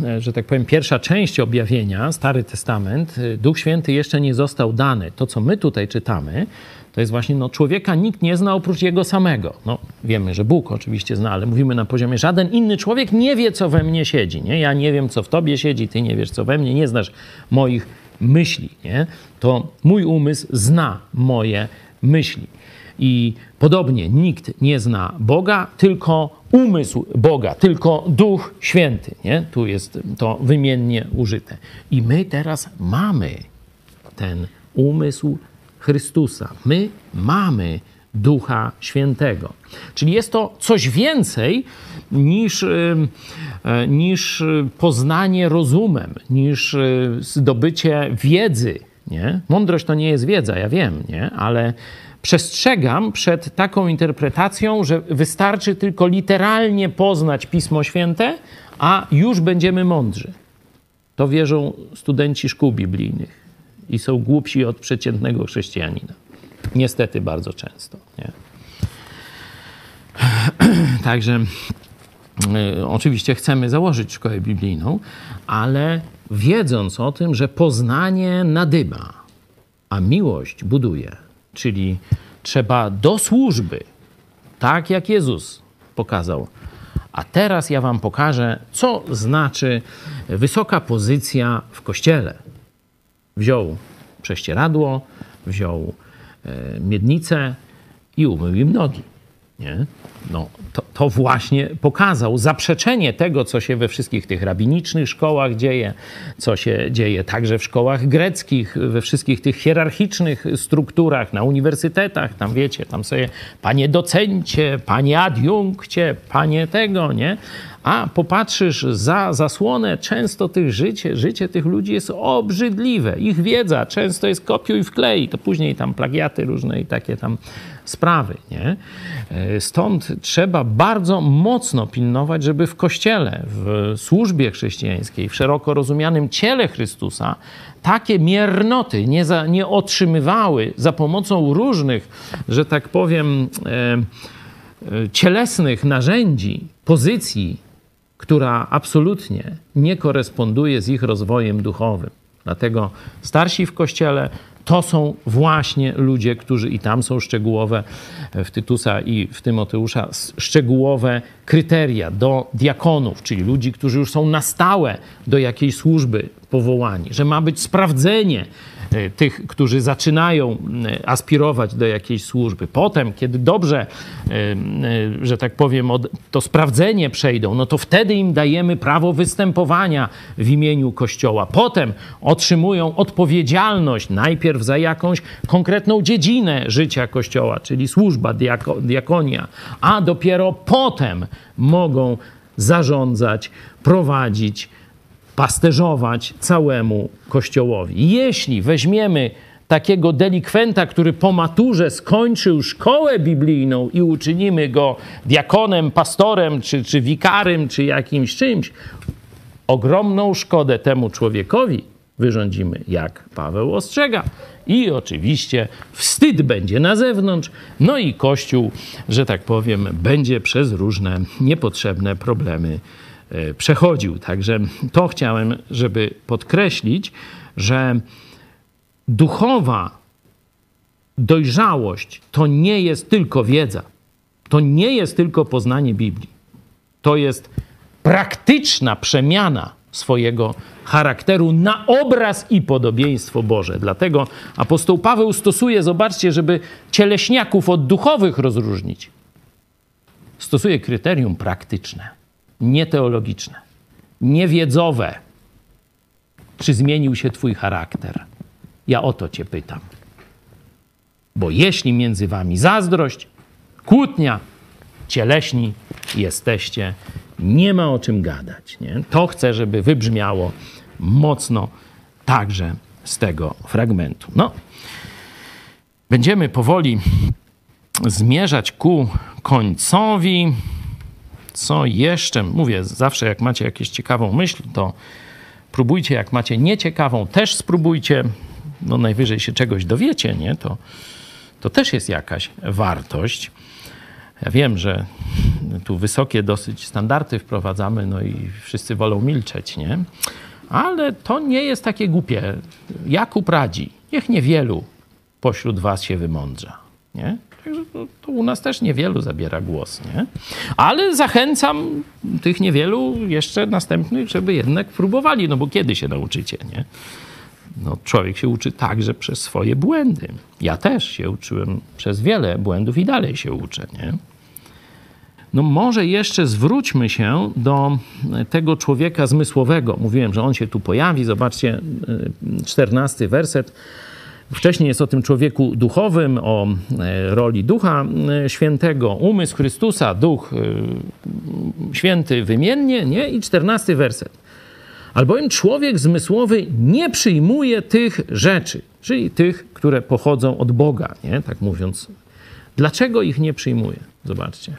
e, że tak powiem, pierwsza część objawienia, Stary Testament. E, Duch Święty jeszcze nie został dany. To, co my tutaj czytamy, to jest właśnie, no, człowieka nikt nie zna oprócz jego samego. No, wiemy, że Bóg oczywiście zna, ale mówimy na poziomie, żaden inny człowiek nie wie, co we mnie siedzi, nie? Ja nie wiem, co w tobie siedzi, ty nie wiesz, co we mnie, nie znasz moich myśli, nie? To mój umysł zna moje myśli. I podobnie nikt nie zna Boga, tylko umysł Boga, tylko Duch Święty. Nie? Tu jest to wymiennie użyte. I my teraz mamy ten umysł Chrystusa. My mamy Ducha Świętego. Czyli jest to coś więcej niż, y, y, niż poznanie rozumem, niż y, zdobycie wiedzy. Nie? Mądrość to nie jest wiedza, ja wiem, nie? ale przestrzegam przed taką interpretacją, że wystarczy tylko literalnie poznać Pismo Święte, a już będziemy mądrzy. To wierzą studenci szkół biblijnych i są głupsi od przeciętnego chrześcijanina. Niestety bardzo często. Nie? Także y, oczywiście chcemy założyć szkołę biblijną, ale wiedząc o tym, że poznanie nadyma, a miłość buduje, czyli trzeba do służby, tak jak Jezus pokazał. A teraz ja wam pokażę, co znaczy wysoka pozycja w kościele. Wziął prześcieradło, wziął e, miednicę i umył im nogi. Nie? No, to, to właśnie pokazał zaprzeczenie tego, co się we wszystkich tych rabinicznych szkołach dzieje, co się dzieje także w szkołach greckich, we wszystkich tych hierarchicznych strukturach, na uniwersytetach, tam wiecie, tam sobie panie docencie, panie adiunkcie, panie tego, nie? A popatrzysz za zasłonę, często tych życie, życie tych ludzi jest obrzydliwe. Ich wiedza często jest kopiuj wklej, to później tam plagiaty różne i takie tam sprawy, nie? E, Stąd trzeba bardzo mocno pilnować, żeby w Kościele, w służbie chrześcijańskiej, w szeroko rozumianym ciele Chrystusa takie miernoty nie, za, nie otrzymywały za pomocą różnych, że tak powiem, e, e, cielesnych narzędzi, pozycji, która absolutnie nie koresponduje z ich rozwojem duchowym. Dlatego starsi w kościele to są właśnie ludzie, którzy i tam są szczegółowe w Tytusa i w Tymoteusza szczegółowe kryteria do diakonów, czyli ludzi, którzy już są na stałe do jakiejś służby powołani, że ma być sprawdzenie tych, którzy zaczynają e, aspirować do jakiejś służby. Potem, kiedy dobrze, e, że tak powiem, to sprawdzenie przejdą, no to wtedy im dajemy prawo występowania w imieniu Kościoła. Potem otrzymują odpowiedzialność najpierw za jakąś konkretną dziedzinę życia Kościoła, czyli służba, diako, diakonia, a dopiero potem mogą zarządzać, prowadzić, pasterzować całemu Kościołowi. Jeśli weźmiemy takiego delikwenta, który po maturze skończył szkołę biblijną i uczynimy go diakonem, pastorem, czy, czy wikarym, czy jakimś czymś, ogromną szkodę temu człowiekowi wyrządzimy, jak Paweł ostrzega. I oczywiście wstyd będzie na zewnątrz, no i Kościół, że tak powiem, będzie przez różne niepotrzebne problemy przechodził. Także to chciałem, żeby podkreślić, że duchowa dojrzałość to nie jest tylko wiedza, to nie jest tylko poznanie Biblii. To jest praktyczna przemiana swojego charakteru na obraz i podobieństwo Boże. Dlatego apostoł Paweł stosuje, zobaczcie, żeby cieleśniaków od duchowych rozróżnić, stosuje kryterium praktyczne, nie teologiczne, niewiedzowe. Czy zmienił się Twój charakter? Ja o to Cię pytam. Bo jeśli między Wami zazdrość, kłótnia, cieleśni jesteście, nie ma o czym gadać. Nie? To chcę, żeby wybrzmiało mocno także z tego fragmentu. No, będziemy powoli zmierzać ku końcowi. Co jeszcze? Mówię, zawsze jak macie jakąś ciekawą myśl, to próbujcie, jak macie nieciekawą, też spróbujcie. No najwyżej się czegoś dowiecie, nie? To, to też jest jakaś wartość. Ja wiem, że tu wysokie dosyć standardy wprowadzamy, no i wszyscy wolą milczeć, nie? Ale to nie jest takie głupie. Jakub radzi, niech niewielu pośród was się wymądrza, nie? Także to, to, u nas też niewielu zabiera głos, nie? Ale zachęcam tych niewielu jeszcze następnych, żeby jednak próbowali, no bo kiedy się nauczycie, nie? No, człowiek się uczy także przez swoje błędy. Ja też się uczyłem przez wiele błędów i dalej się uczę, nie? No może jeszcze zwróćmy się do tego człowieka zmysłowego. Mówiłem, że on się tu pojawi. Zobaczcie, e, czternasty werset. Wcześniej jest o tym człowieku duchowym, o e, roli Ducha e, Świętego, umysł Chrystusa, Duch Święty wymiennie, nie? I czternasty werset. Albowiem człowiek zmysłowy nie przyjmuje tych rzeczy, czyli tych, które pochodzą od Boga, nie? Tak mówiąc. Dlaczego ich nie przyjmuje? Zobaczcie.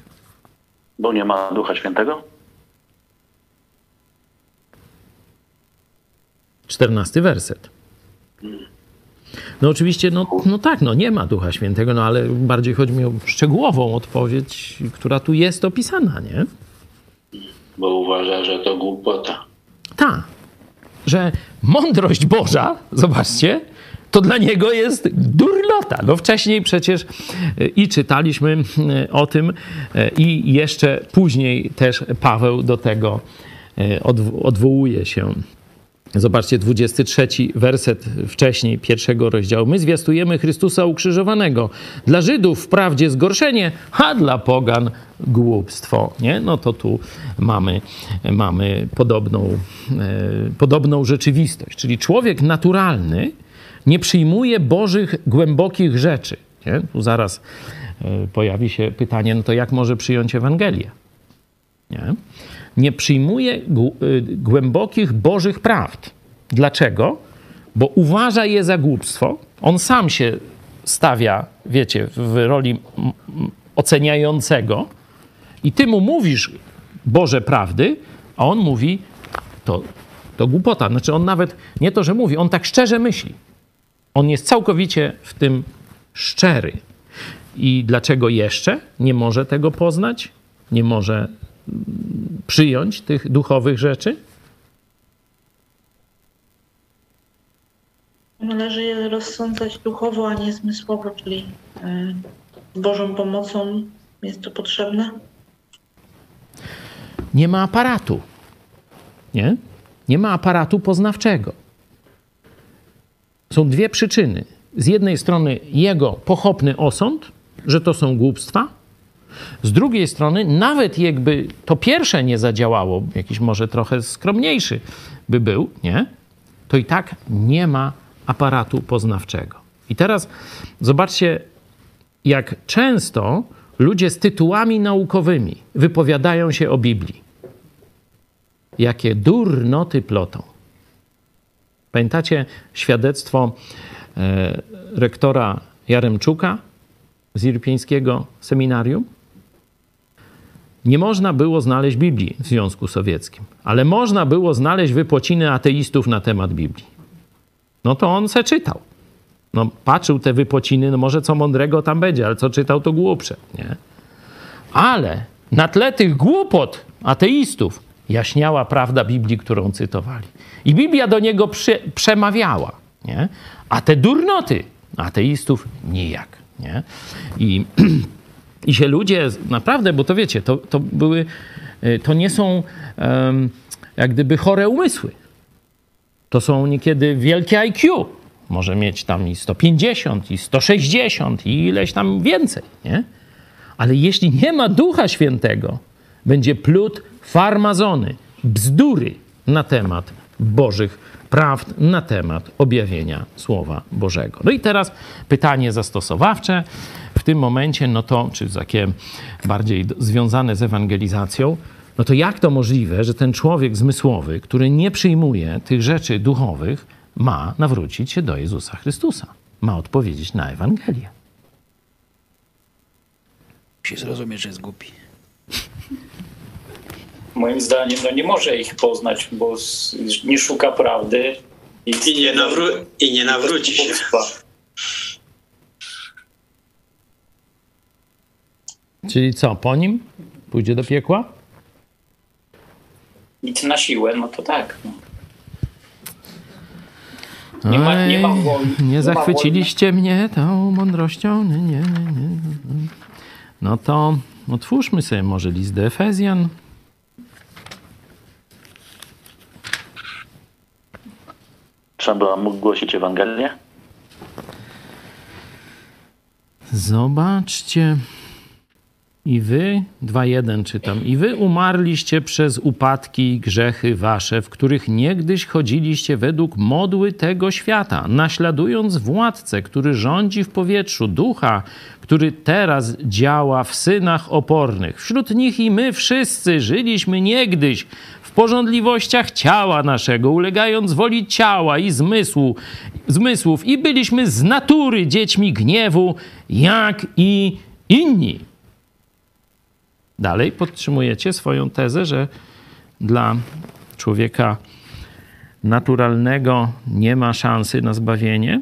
Bo nie ma Ducha Świętego? Czternasty werset. No oczywiście, no, no tak, no nie ma Ducha Świętego, no ale bardziej chodzi mi o szczegółową odpowiedź, która tu jest opisana, nie? Bo uważa, że to głupota. Tak, że mądrość Boża, zobaczcie, to dla niego jest durlota. No wcześniej przecież e, i czytaliśmy e, o tym e, i jeszcze później też Paweł do tego odwołuje się. Zobaczcie, 23 werset wcześniej, pierwszego rozdziału. My zwiastujemy Chrystusa ukrzyżowanego. Dla Żydów wprawdzie zgorszenie, a dla pogan głupstwo. Nie? No to tu mamy, mamy podobną, podobną rzeczywistość. Czyli człowiek naturalny nie przyjmuje bożych, głębokich rzeczy. Nie? Tu zaraz e, pojawi się pytanie, no to jak może przyjąć Ewangelię? Nie, nie przyjmuje e, głębokich bożych prawd. Dlaczego? Bo uważa je za głupstwo. On sam się stawia, wiecie, w roli oceniającego i ty mu mówisz Boże prawdy, a on mówi, to, to głupota. Znaczy on nawet, nie to, że mówi, on tak szczerze myśli. On jest całkowicie w tym szczery. I dlaczego jeszcze nie może tego poznać? Nie może przyjąć tych duchowych rzeczy? Należy je rozsądzać duchowo, a nie zmysłowo, czyli e, z Bożą pomocą jest to potrzebne? Nie ma aparatu. Nie? Nie ma aparatu poznawczego. są dwie przyczyny. Z jednej strony jego pochopny osąd, że to są głupstwa, z drugiej strony, nawet jakby to pierwsze nie zadziałało, jakiś może trochę skromniejszy by był, nie? To i tak nie ma aparatu poznawczego. I teraz zobaczcie, jak często ludzie z tytułami naukowymi wypowiadają się o Biblii. Jakie durnoty plotą. Pamiętacie świadectwo e, rektora Jaremczuka z Irpieńskiego Seminarium? Nie można było znaleźć Biblii w Związku Sowieckim, ale można było znaleźć wypociny ateistów na temat Biblii. No to on se czytał. No, patrzył te wypociny, no może co mądrego tam będzie, ale co czytał, to głupsze, nie? Ale na tle tych głupot ateistów jaśniała prawda Biblii, którą cytowali. I Biblia do niego prze, przemawiała, nie? A te durnoty ateistów nijak, nie? I, I się ludzie, naprawdę, bo to wiecie, to, to były, to nie są um, jak gdyby chore umysły. To są niekiedy wielkie IQ, może mieć tam i 150, i 160, i ileś tam więcej, nie? Ale jeśli nie ma Ducha Świętego, będzie plut farmazony, bzdury na temat Bożych prawd, na temat objawienia Słowa Bożego. No i teraz pytanie zastosowawcze tym momencie, no to, czy takie bardziej związane z ewangelizacją, no to jak to możliwe, że ten człowiek zmysłowy, który nie przyjmuje tych rzeczy duchowych, ma nawrócić się do Jezusa Chrystusa. Ma odpowiedzieć na Ewangelię. Musi zrozumieć, że jest głupi. Moim zdaniem no nie może ich poznać, bo nie szuka prawdy. I, I, nie, nawró- i nie nawróci się. Czyli co, po nim? Pójdzie do piekła? Nic na siłę, no to tak. No. Nie ma, nie ma woli. Nie, nie zachwyciliście mnie tą mądrością. Nie, nie, nie, No to otwórzmy sobie może list do Efezjan. Trzeba mógł głosić Ewangelię? Zobaczcie. I wy, 2.1 czytam, i wy umarliście przez upadki i grzechy wasze, w których niegdyś chodziliście według modły tego świata, naśladując władcę, który rządzi w powietrzu, ducha, który teraz działa w synach opornych. Wśród nich i my wszyscy żyliśmy niegdyś w porządliwościach ciała naszego, ulegając woli ciała i zmysłu, zmysłów, i byliśmy z natury dziećmi gniewu, jak i inni. Dalej podtrzymujecie swoją tezę, że dla człowieka naturalnego nie ma szansy na zbawienie?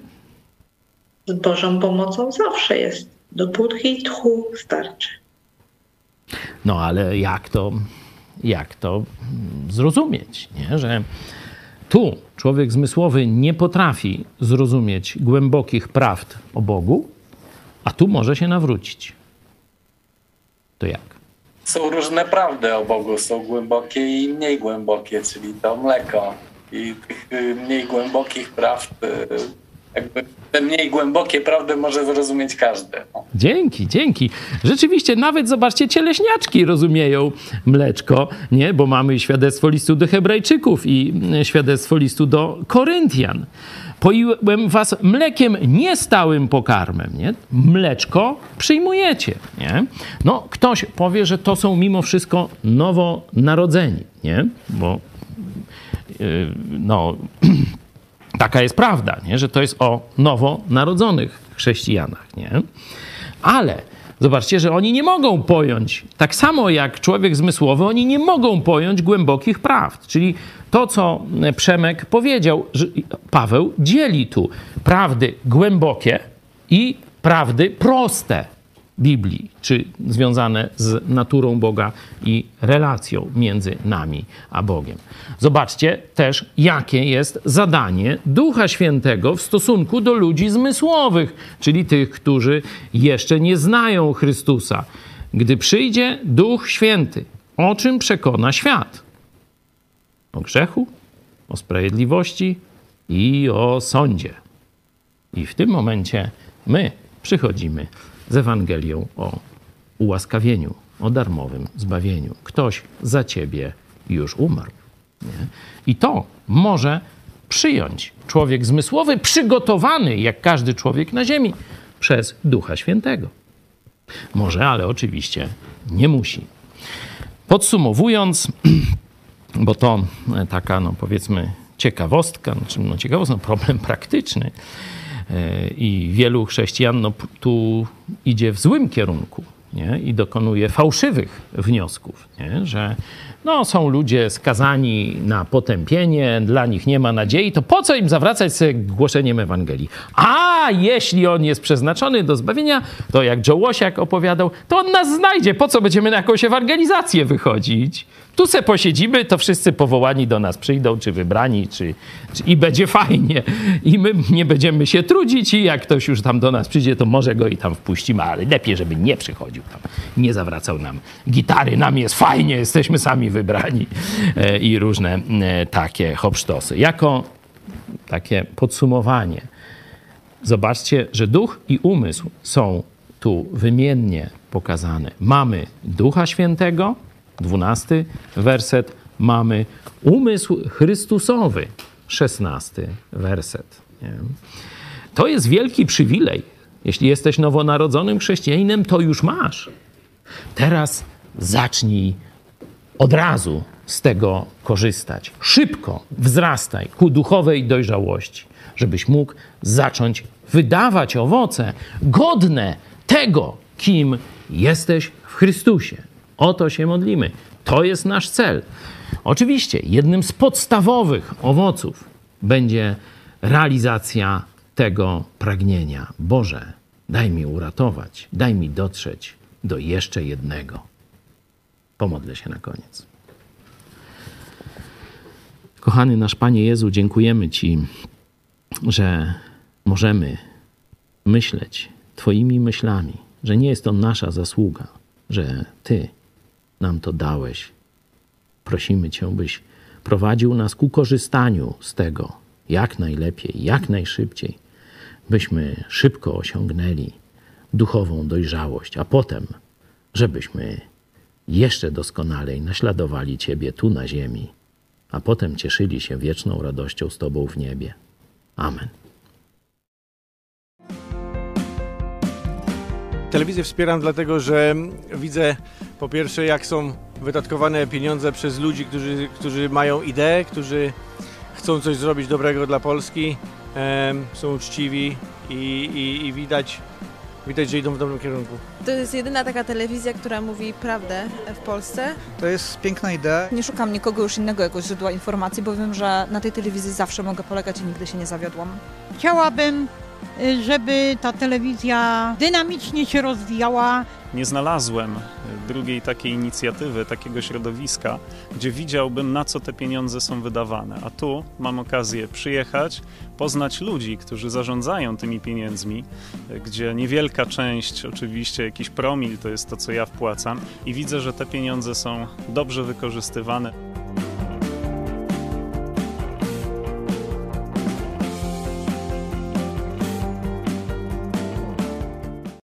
Z Bożą pomocą zawsze jest. Dopóki tchu starczy. No ale jak to, jak to zrozumieć, nie? że tu człowiek zmysłowy nie potrafi zrozumieć głębokich prawd o Bogu, a tu może się nawrócić. To jak? Są różne prawdy o Bogu, są głębokie i mniej głębokie, czyli to mleko. I tych y, mniej głębokich prawd, y, jakby te mniej głębokie prawdy może zrozumieć każdy. No. Dzięki, dzięki. Rzeczywiście, nawet zobaczcie, cieleśniaczki rozumieją mleczko, nie? Bo mamy świadectwo listu do Hebrajczyków i y, świadectwo listu do Koryntian. Poiłem was mlekiem niestałym pokarmem, nie? Mleczko przyjmujecie, nie? No, ktoś powie, że to są mimo wszystko nowonarodzeni, nie? Bo yy, no, taka jest prawda, nie? Że to jest o nowonarodzonych chrześcijanach, nie? Ale zobaczcie, że oni nie mogą pojąć, tak samo jak człowiek zmysłowy, oni nie mogą pojąć głębokich prawd. Czyli to, co Przemek powiedział, że Paweł dzieli tu prawdy głębokie i prawdy proste Biblii, czy związane z naturą Boga i relacją między nami a Bogiem. Zobaczcie też, jakie jest zadanie Ducha Świętego w stosunku do ludzi zmysłowych, czyli tych, którzy jeszcze nie znają Chrystusa. Gdy przyjdzie Duch Święty, o czym przekona świat? O grzechu, o sprawiedliwości i o sądzie. I w tym momencie my przychodzimy z Ewangelią o ułaskawieniu, o darmowym zbawieniu. Ktoś za ciebie już umarł. Nie? I to może przyjąć człowiek zmysłowy, przygotowany, jak każdy człowiek na ziemi, przez Ducha Świętego. Może, ale oczywiście nie musi. Podsumowując, bo to taka, no powiedzmy, ciekawostka, znaczy, no ciekawostka, no problem praktyczny e, i wielu chrześcijan no, tu idzie w złym kierunku nie? i dokonuje fałszywych wniosków, nie? że no, są ludzie skazani na potępienie, dla nich nie ma nadziei, to po co im zawracać się głoszeniem Ewangelii? A jeśli on jest przeznaczony do zbawienia, to jak Joe Łosiak opowiadał, to on nas znajdzie. Po co będziemy na jakąś ewangelizację wychodzić? Tu se posiedzimy, to wszyscy powołani do nas przyjdą, czy wybrani, czy, czy, i będzie fajnie. I my nie będziemy się trudzić i jak ktoś już tam do nas przyjdzie, to może go i tam wpuścimy, ale lepiej, żeby nie przychodził tam, nie zawracał nam gitary, nam jest fajnie, jesteśmy sami wybrani e, i różne e, takie hopsztosy. Jako takie podsumowanie. Zobaczcie, że duch i umysł są tu wymiennie pokazane. Mamy Ducha Świętego, dwunasty werset, mamy umysł Chrystusowy, szesnasty werset. Nie? To jest wielki przywilej. Jeśli jesteś nowonarodzonym chrześcijaninem, to już masz. Teraz zacznij od razu z tego korzystać. Szybko wzrastaj ku duchowej dojrzałości, żebyś mógł zacząć wydawać owoce godne tego, kim jesteś w Chrystusie. O to się modlimy. To jest nasz cel. Oczywiście jednym z podstawowych owoców będzie realizacja tego pragnienia. Boże, daj mi uratować, daj mi dotrzeć do jeszcze jednego. Pomodlę się na koniec. Kochany nasz Panie Jezu, dziękujemy Ci, że możemy myśleć Twoimi myślami, że nie jest to nasza zasługa, że Ty nam to dałeś. Prosimy Cię, byś prowadził nas ku korzystaniu z tego jak najlepiej, jak najszybciej, byśmy szybko osiągnęli duchową dojrzałość, a potem, żebyśmy jeszcze doskonalej naśladowali Ciebie tu na ziemi, a potem cieszyli się wieczną radością z Tobą w niebie. Amen. Telewizję wspieram dlatego, że widzę po pierwsze, jak są wydatkowane pieniądze przez ludzi, którzy, którzy mają ideę, którzy chcą coś zrobić dobrego dla Polski, są uczciwi i, i, i widać, widać, że idą w dobrym kierunku. To jest jedyna taka telewizja, która mówi prawdę w Polsce. To jest piękna idea. Nie szukam nikogo już innego jako źródła informacji, bo wiem, że na tej telewizji zawsze mogę polegać i nigdy się nie zawiodłam. Chciałabym, y, żeby ta telewizja dynamicznie się rozwijała. Nie znalazłem drugiej takiej inicjatywy, takiego środowiska, gdzie widziałbym, na co te pieniądze są wydawane. A tu mam okazję przyjechać, poznać ludzi, którzy zarządzają tymi pieniędzmi, gdzie niewielka część, oczywiście jakiś promil to jest to, co ja wpłacam, i widzę, że te pieniądze są dobrze wykorzystywane.